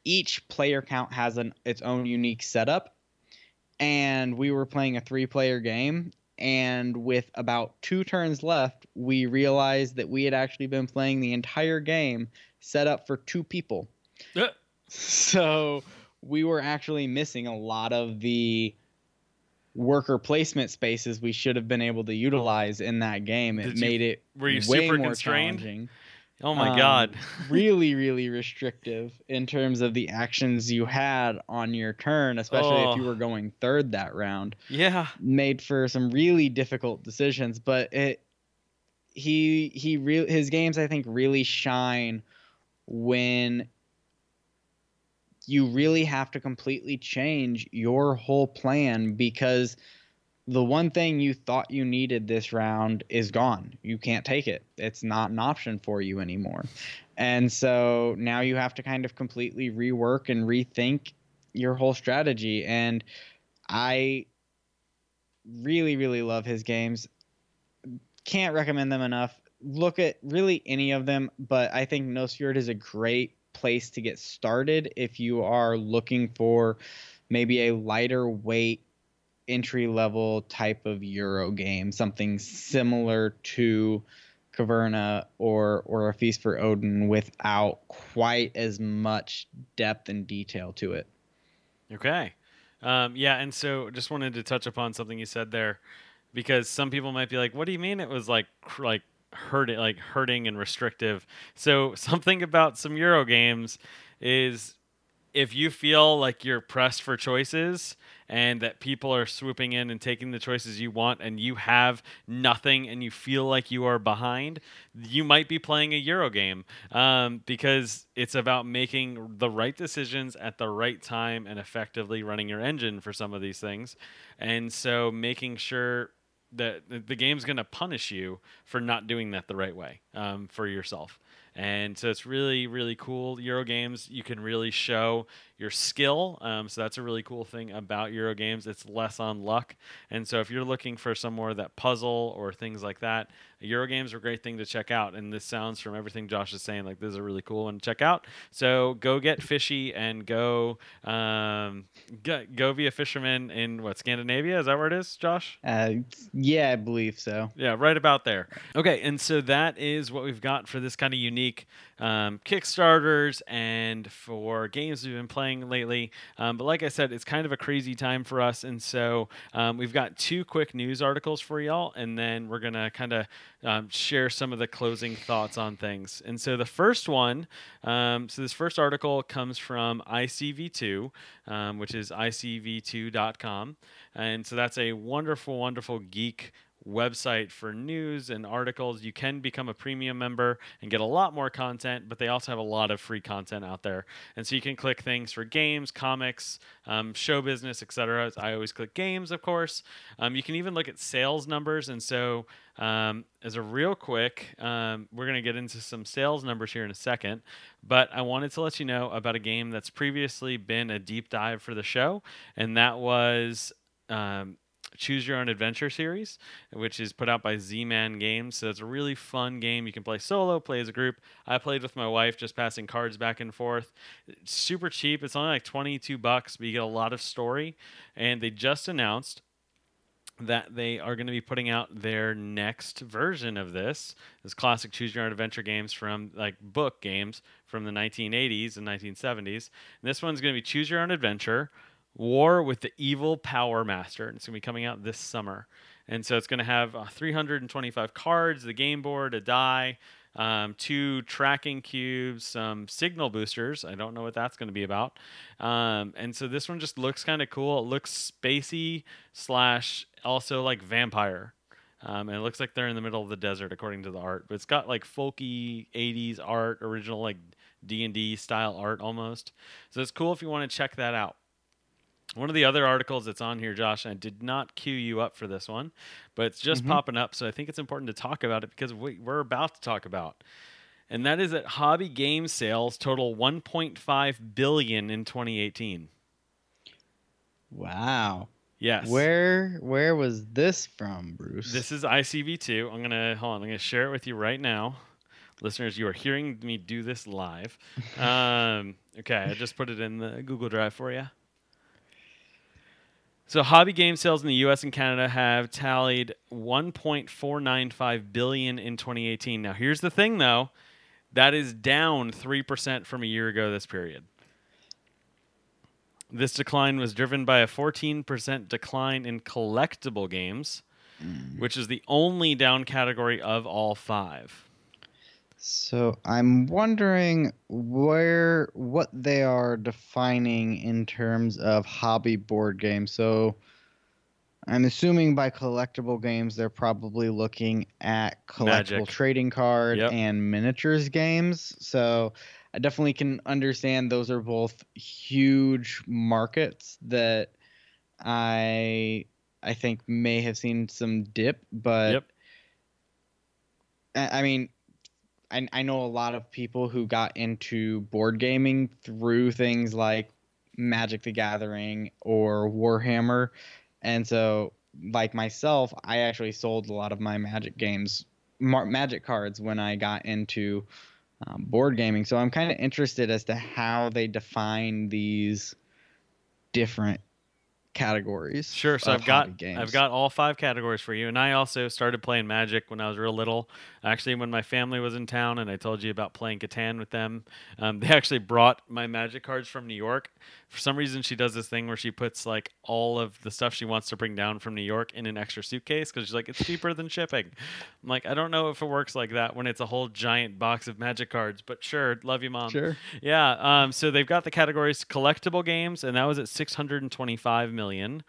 each player count has an its own unique setup and we were playing a three player game and with about two turns left, we realized that we had actually been playing the entire game set up for two people. Uh. So we were actually missing a lot of the worker placement spaces we should have been able to utilize in that game. It Did you- made it Were you way super more constrained? challenging. Oh my Um, god. really, really restrictive in terms of the actions you had on your turn, especially if you Oh. were going third that round. Yeah. Made for some really difficult decisions, but it he he real his games I think really shine when you really have to completely change your whole plan because the one thing you thought you needed this round is gone. You can't take it. It's not an option for you anymore. And so now you have to kind of completely rework and rethink your whole strategy. And I really, really love his games. Can't recommend them enough. Look at really any of them, but I think Nusfjord is a great place to get started if you are looking for maybe a lighter weight entry level type of Euro game, something similar to Caverna or or a Feast for Odin without quite as much depth and detail to it. Okay. Um, yeah, and so just wanted to touch upon something you said there, because some people might be like, "What do you mean it was like like hurting like hurting and restrictive?" So something about some Euro games is if you feel like you're pressed for choices and that people are swooping in and taking the choices you want and you have nothing and you feel like you are behind, you might be playing a Euro game um, because it's about making the right decisions at the right time and effectively running your engine for some of these things. And so making sure the- the game's going to punish you for not doing that the right way um, for yourself. And so it's really, really cool. Euro games, you can really show your skill. Um, so that's a really cool thing about Euro games. It's less on luck. And so if you're looking for some more that puzzle or things like that, Euro games are a great thing to check out. And this sounds from everything Josh is saying like this is a really cool one to check out. So go get fishy and go um, go, go be a fisherman in what Scandinavia is that where it is, Josh? Uh, yeah, I believe so. Yeah, right about there. Okay, and so that is what we've got for this kind of unique um, Kickstarters and for games we've been playing lately. Um, but like I said, it's kind of a crazy time for us, and so um, we've got two quick news articles for y'all, and then we're gonna kind of um, share some of the closing thoughts on things. And so the first one, um, so this first article comes from ICV2, um, which is icv2.com, and so that's a wonderful, wonderful geek website for news and articles. You can become a premium member and get a lot more content, but they also have a lot of free content out there. And so you can click things for games, comics, um, show business, etc. I always click games, of course. Um, you can even look at sales numbers. And so, um, as a real quick, um, we're going to get into some sales numbers here in a second. But I wanted to let you know about a game that's previously been a deep dive for the show, and that was. Um, Choose Your Own Adventure series, which is put out by Z Man Games. So it's a really fun game. You can play solo, play as a group. I played with my wife, just passing cards back and forth. It's super cheap. It's only like 22 bucks, but you get a lot of story. And they just announced that they are going to be putting out their next version of this this classic choose your own adventure games from like book games from the 1980s and 1970s and this one's going to be choose your own adventure War with the Evil Power Master, and it's going to be coming out this summer. And so it's going to have uh, 325 cards, the game board, a die, um, two tracking cubes, some signal boosters. I don't know what that's going to be about. Um, and so this one just looks kind of cool. It looks spacey slash also like vampire. Um, and it looks like they're in the middle of the desert, according to the art. But it's got like folky '80s art, original like D and D style art almost. So it's cool if you want to check that out. One of the other articles that's on here, Josh, I did not cue you up for this one, but it's just Mhm. popping up. So I think it's important to talk about it because we, we're about to talk about. And that is that hobby game sales total 1.5 billion in 2018. Wow. Yes. Where where was this from, Bruce? This is ICV2. I'm gonna hold on. I'm gonna share it with you right now, listeners. You are hearing me do this live. um, okay, I just put it in the Google Drive for you. So hobby game sales in the U.S. and Canada have tallied 1.495 billion in 2018. Now, here's the thing, though, that is down three percent from a year ago. This period. This decline was driven by a 14% decline in collectible games, mm. which is the only down category of all five. So I'm wondering where what they are defining in terms of hobby board games. So I'm assuming by collectible games they're probably looking at collectible Magic. trading card Yep. and miniatures games. So I definitely can understand those are both huge markets that I I think may have seen some dip, but Yep. I I mean, I, I know a lot of people who got into board gaming through things like Magic the Gathering or Warhammer. And so, like myself, I actually sold a lot of my Magic games, Magic cards when I got into um, board gaming. So I'm kind of interested as to how they define these different categories. Sure. So I've got games. I've got all five categories for you, and I also started playing Magic when I was real little. Actually, when my family was in town, and I told you about playing Catan with them, um, they actually brought my Magic cards from New York. For some reason, she does this thing where she puts like all of the stuff she wants to bring down from New York in an extra suitcase because she's like, it's cheaper than shipping. I'm like, I don't know if it works like that when it's a whole giant box of Magic cards, but sure, love you, mom. Sure. Yeah. Um, so they've got the categories collectible games, and that was at 625 million.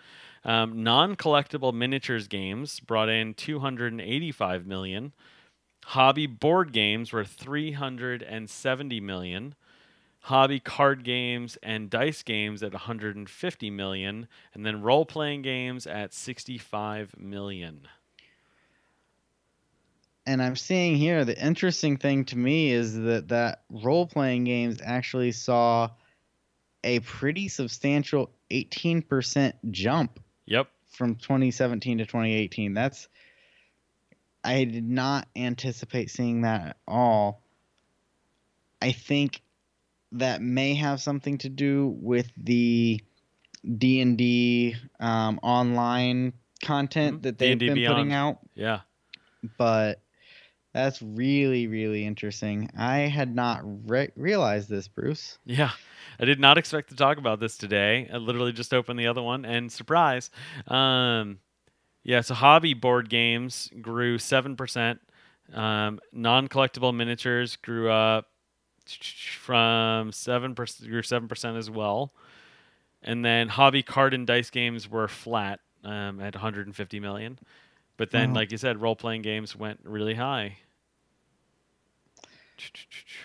Um, non-collectible miniatures games brought in 285 million. Hobby board games were 370 million. Hobby card games and dice games at 150 million, and then role-playing games at 65 million. and I'm seeing here the interesting thing to me is that that role playing games actually saw a pretty substantial 18% jump Yep. from 2017 to 2018. That's I did not anticipate seeing that at all. I think that may have something to do with the D and D um, online content Mhm. that they've D&D been Beyond. putting out Yeah. but that's really really interesting i had not re- realized this bruce Yeah. I did not expect to talk about this today. I literally just opened the other one and surprise. Um, yeah, so hobby board games grew 7%. Um, non collectible miniatures grew up from 7%, grew 7% as well. And then hobby card and dice games were flat um, at 150 million. But then, Wow. like you said, role playing games went really high.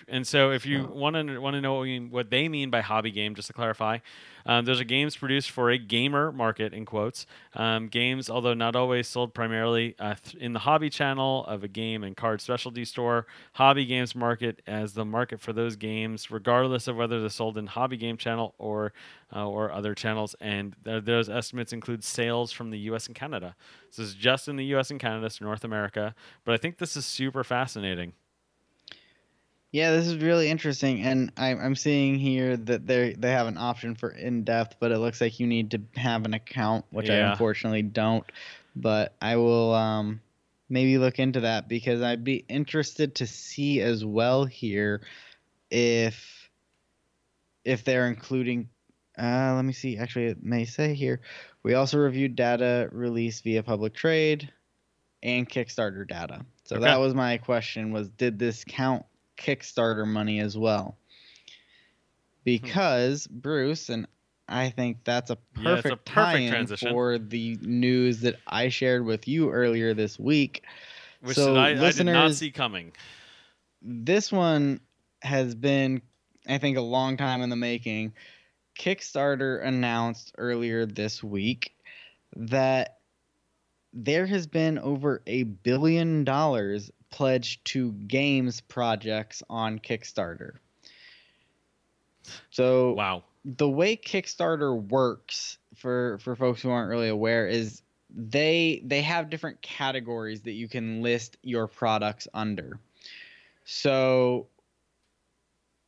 And so, if you want to want to know what, we, what they mean by hobby game, just to clarify, um, those are games produced for a gamer market in quotes. Um, games, although not always sold primarily uh, th- in the hobby channel of a game and card specialty store, hobby games market as the market for those games, regardless of whether they're sold in hobby game channel or uh, or other channels. And th- those estimates include sales from the U.S. and Canada. This is just in the U.S. and Canada, so North America. But I think this is super fascinating. Yeah this is really interesting and I, i'm seeing here that they they have an option for in-depth but it looks like you need to have an account which i unfortunately don't but i will um maybe look into that because i'd be interested to see as well here if if they're including uh, let me see actually it may say here we also reviewed data released via public trade and kickstarter data so Okay. that was my question was did this count kickstarter money as well because bruce and i think that's a Yeah, a perfect perfect tie-in transition. for the news that i shared with you earlier this week Which So, I, I did not see coming. this one has been i think a long time in the making kickstarter announced earlier this week that there has been over a billion dollars pledged to games projects on kickstarter so Wow. the way Kickstarter works for for folks who aren't really aware is they they have different categories that you can list your products under. So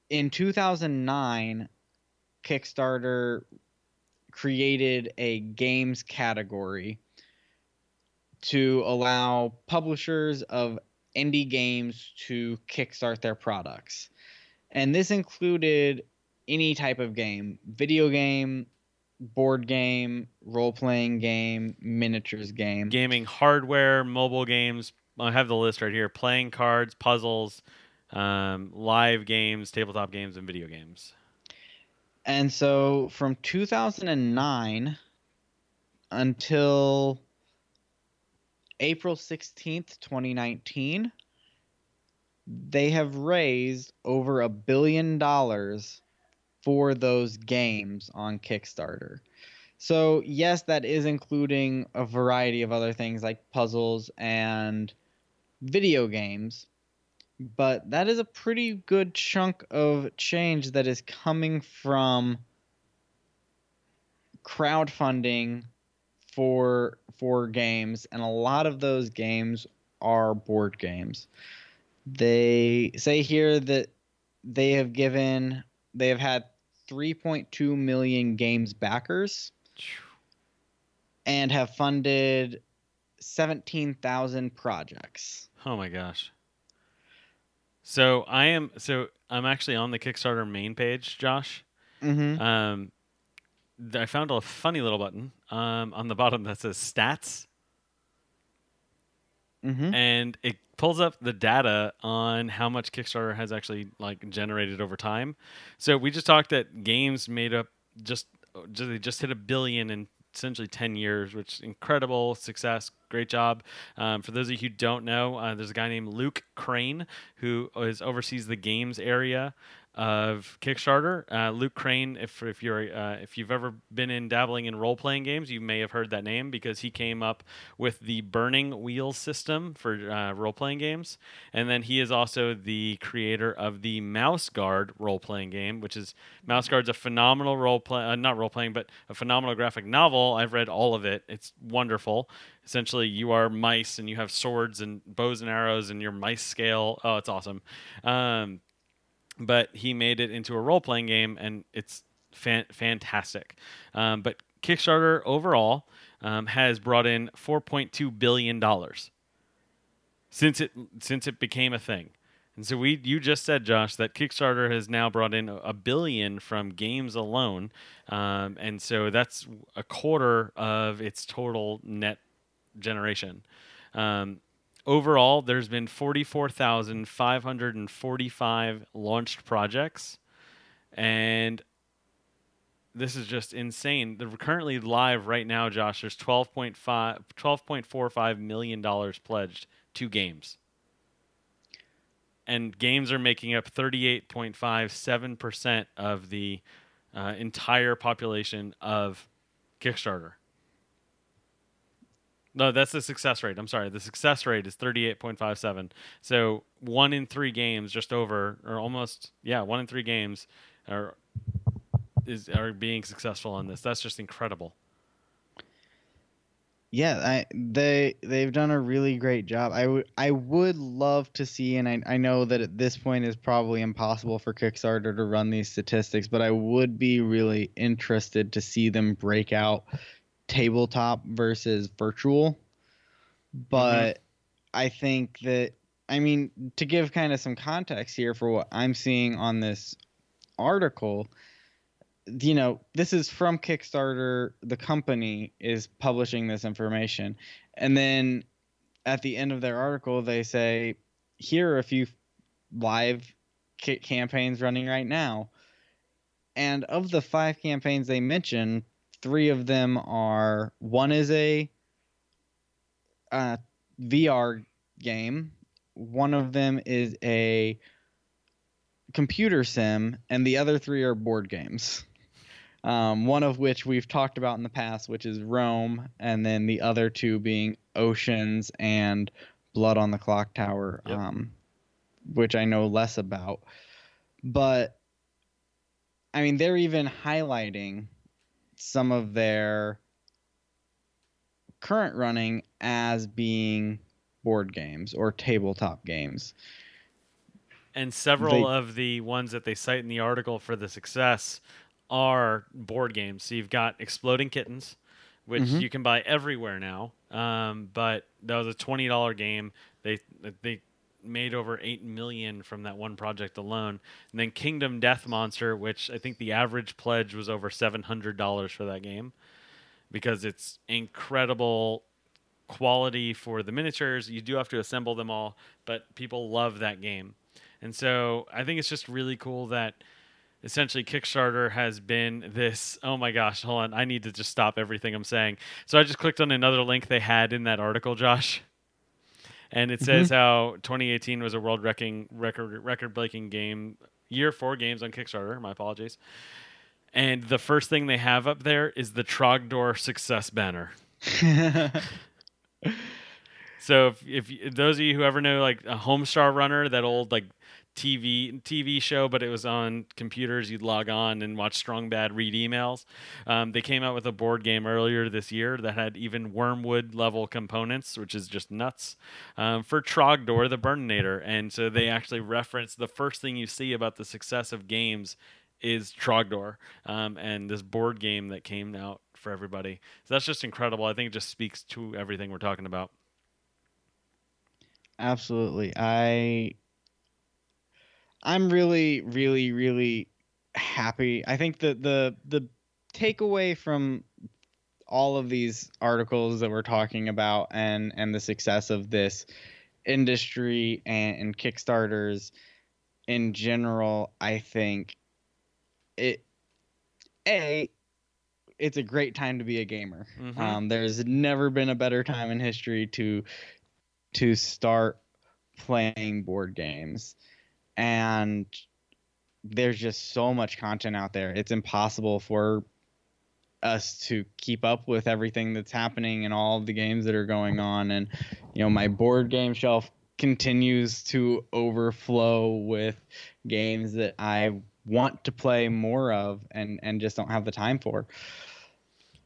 in 2009 Kickstarter created a games category to allow publishers of indie games to kickstart their products. And this included any type of game video game, board game, role playing game, miniatures game. Gaming hardware, mobile games. I have the list right here playing cards, puzzles, um, live games, tabletop games, and video games. And so from 2009 until April 16th, 2019, they have raised over a billion dollars for those games on Kickstarter. So, yes, that is including a variety of other things like puzzles and video games, but that is a pretty good chunk of change that is coming from crowdfunding for for games and a lot of those games are board games. They say here that they have given they have had 3.2 million games backers and have funded 17,000 projects. Oh my gosh. So I am so I'm actually on the Kickstarter main page, Josh. Mm-hmm. Um, I found a funny little button um, on the bottom that says stats, Mm-hmm. and it pulls up the data on how much Kickstarter has actually like generated over time. So we just talked that games made up just just they just hit a billion in essentially 10 years, which incredible success. Great job. Um, for those of you who don't know, uh, there's a guy named Luke Crane who is oversees the games area of Kickstarter. Uh, Luke Crane, if if you're uh, if you've ever been in dabbling in role playing games, you may have heard that name because he came up with the Burning Wheels system for uh, role playing games, and then he is also the creator of the Mouse Guard role playing game, which is Mouse Guard's a phenomenal role play, uh, not role playing, but a phenomenal graphic novel. I've read all of it. It's wonderful. Essentially, you are mice and you have swords and bows and arrows and your mice scale. Oh, it's awesome. Um, but he made it into a role playing game and it's fan- fantastic. Um, but Kickstarter overall um, has brought in 4.2 billion dollars since it since it became a thing. And so we you just said Josh that Kickstarter has now brought in a billion from games alone, um, and so that's a quarter of its total net generation. Um, overall, there's been 44,545 launched projects, and this is just insane. They're currently live right now, Josh. There's 12.5, 12.45 million dollars pledged to games, and games are making up 38.57 percent of the uh, entire population of Kickstarter. No, that's the success rate. I'm sorry. The success rate is 38.57. So one in three games, just over, or almost, yeah, one in three games are is are being successful on this. That's just incredible. Yeah, I, they they've done a really great job. I would I would love to see, and I I know that at this point is probably impossible for Kickstarter to run these statistics, but I would be really interested to see them break out tabletop versus virtual. But mm-hmm. I think that I mean to give kind of some context here for what I'm seeing on this article, you know, this is from Kickstarter. The company is publishing this information. And then at the end of their article, they say, here are a few live campaigns running right now. And of the five campaigns they mention, three of them are one is a uh, VR game, one of them is a computer sim, and the other three are board games. Um, one of which we've talked about in the past, which is Rome, and then the other two being Oceans and Blood on the Clock Tower, Yep. um, which I know less about. But I mean, they're even highlighting some of their current running as being board games or tabletop games. And several They- of the ones that they cite in the article for the success are board games. So you've got Exploding Kittens, which Mhm. you can buy everywhere now. Um, but that was a twenty dollar game. They they made over eight million from that one project alone. And then Kingdom Death Monster, which I think the average pledge was over seven hundred dollars for that game, because it's incredible quality for the miniatures. You do have to assemble them all, but people love that game. And so I think it's just really cool that essentially Kickstarter has been this. Oh my gosh, hold on. I need to just stop everything I'm saying. So I just clicked on another link they had in that article, Josh. And it says mm-hmm. how 2018 was a world wrecking record record breaking game year for games on Kickstarter. My apologies. And the first thing they have up there is the Trogdor success banner. So if, if y- those of you who ever know like a Homestar Runner, that old like TV TV show, but it was on computers, you'd log on and watch Strong Bad read emails. Um, they came out with a board game earlier this year that had even Wormwood level components, which is just nuts. Um, for Trogdor, the Burninator, and so they actually reference the first thing you see about the success of games is Trogdor, um, and this board game that came out for everybody. So that's just incredible. I think it just speaks to everything we're talking about. Absolutely. I I'm really really really happy. I think that the the takeaway from all of these articles that we're talking about and and the success of this industry and, and Kickstarters in general, I think it a it's a great time to be a gamer. Mhm. Um, there's never been a better time in history to to start playing board games, and there's just so much content out there. It's impossible for us to keep up with everything that's happening and all the games that are going on. And you know, my board game shelf continues to overflow with games that I want to play more of and and just don't have the time for.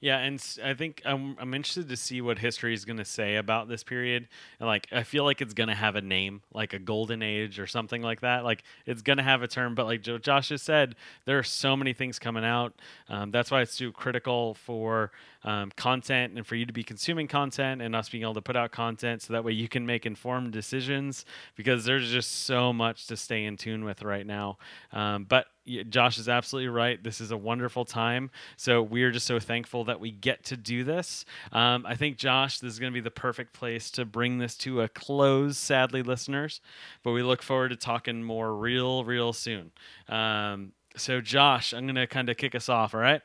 Yeah, and I think I'm I'm interested to see what history is going to say about this period. And like, I feel like it's going to have a name, like a golden age or something like that. Like, it's going to have a term. But like Jo- Josh just said, there are so many things coming out. Um, that's why it's so critical for um, content and for you to be consuming content and us being able to put out content, so that way you can make informed decisions. Because there's just so much to stay in tune with right now. Um, but Josh is absolutely right. This is a wonderful time. So we're just so thankful that we get to do this. Um, I think, Josh, this is going to be the perfect place to bring this to a close, sadly, listeners. But we look forward to talking more real, real soon. Um, so, Josh, I'm going to kind of kick us off, all right?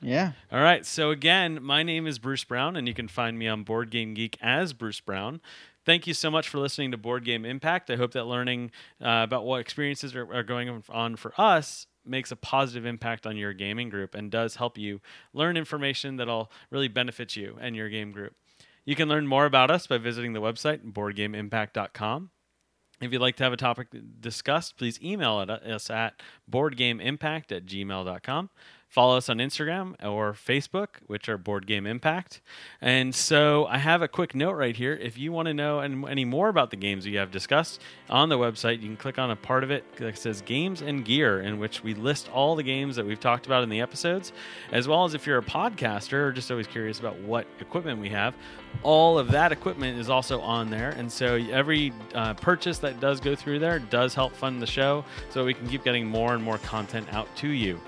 Yeah. All right. So again, my name is Bruce Brown, and you can find me on Board Game Geek as Bruce Brown. Thank you so much for listening to Board Game Impact. I hope that learning uh, about what experiences are, are going on for us makes a positive impact on your gaming group and does help you learn information that'll really benefit you and your game group. You can learn more about us by visiting the website boardgameimpact.com. If you'd like to have a topic discussed, please email us at boardgameimpact at gmail.com. Follow us on Instagram or Facebook, which are Board Game Impact. And so I have a quick note right here. If you want to know any more about the games we have discussed on the website, you can click on a part of it that says Games and Gear, in which we list all the games that we've talked about in the episodes, as well as if you're a podcaster or just always curious about what equipment we have. All of that equipment is also on there. And so every uh, purchase that does go through there does help fund the show so we can keep getting more and more content out to you.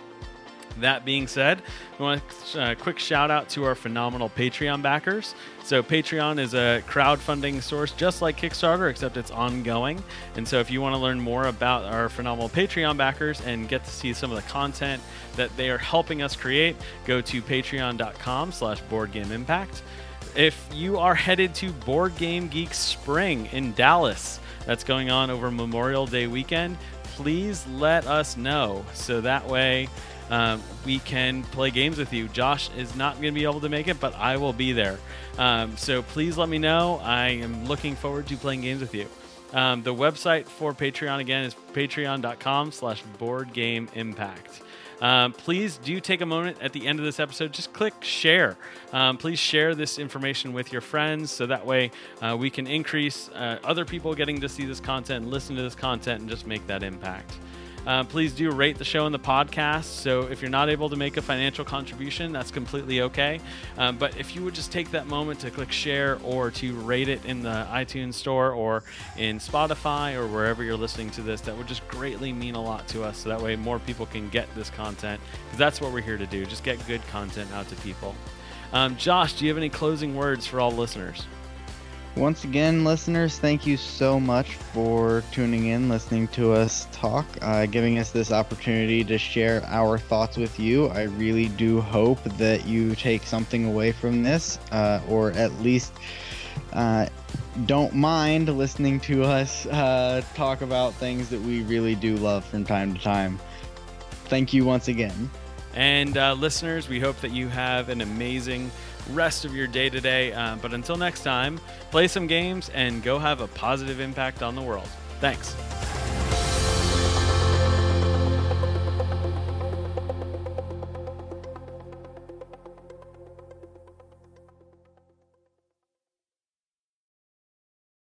That being said, we want a uh, quick shout out to our phenomenal Patreon backers. So, Patreon is a crowdfunding source just like Kickstarter, except it's ongoing. And so, if you want to learn more about our phenomenal Patreon backers and get to see some of the content that they are helping us create, go to patreon.com slash boardgameimpact. If you are headed to Board Game Geek Spring in Dallas, that's going on over Memorial Day weekend, please let us know so that way um, we can play games with you. Josh is not going to be able to make it, but I will be there. Um, so please let me know. I am looking forward to playing games with you. Um, the website for Patreon again is patreon.com slash board game impact. Um, please do take a moment at the end of this episode. Just click share. Um, please share this information with your friends so that way uh, we can increase uh, other people getting to see this content, listen to this content, and just make that impact. Uh, please do rate the show and the podcast. So if you're not able to make a financial contribution, that's completely okay. Um, but if you would just take that moment to click share or to rate it in the iTunes store or in Spotify or wherever you're listening to this, that would just greatly mean a lot to us. So that way more people can get this content because that's what we're here to do. Just get good content out to people. Um, Josh, do you have any closing words for all listeners? Once again, listeners, thank you so much for tuning in, listening to us talk, uh, giving us this opportunity to share our thoughts with you. I really do hope that you take something away from this, uh, or at least uh, don't mind listening to us uh, talk about things that we really do love from time to time. Thank you once again. And uh, listeners, we hope that you have an amazing rest of your day today. Uh, but until next time, play some games and go have a positive impact on the world. Thanks.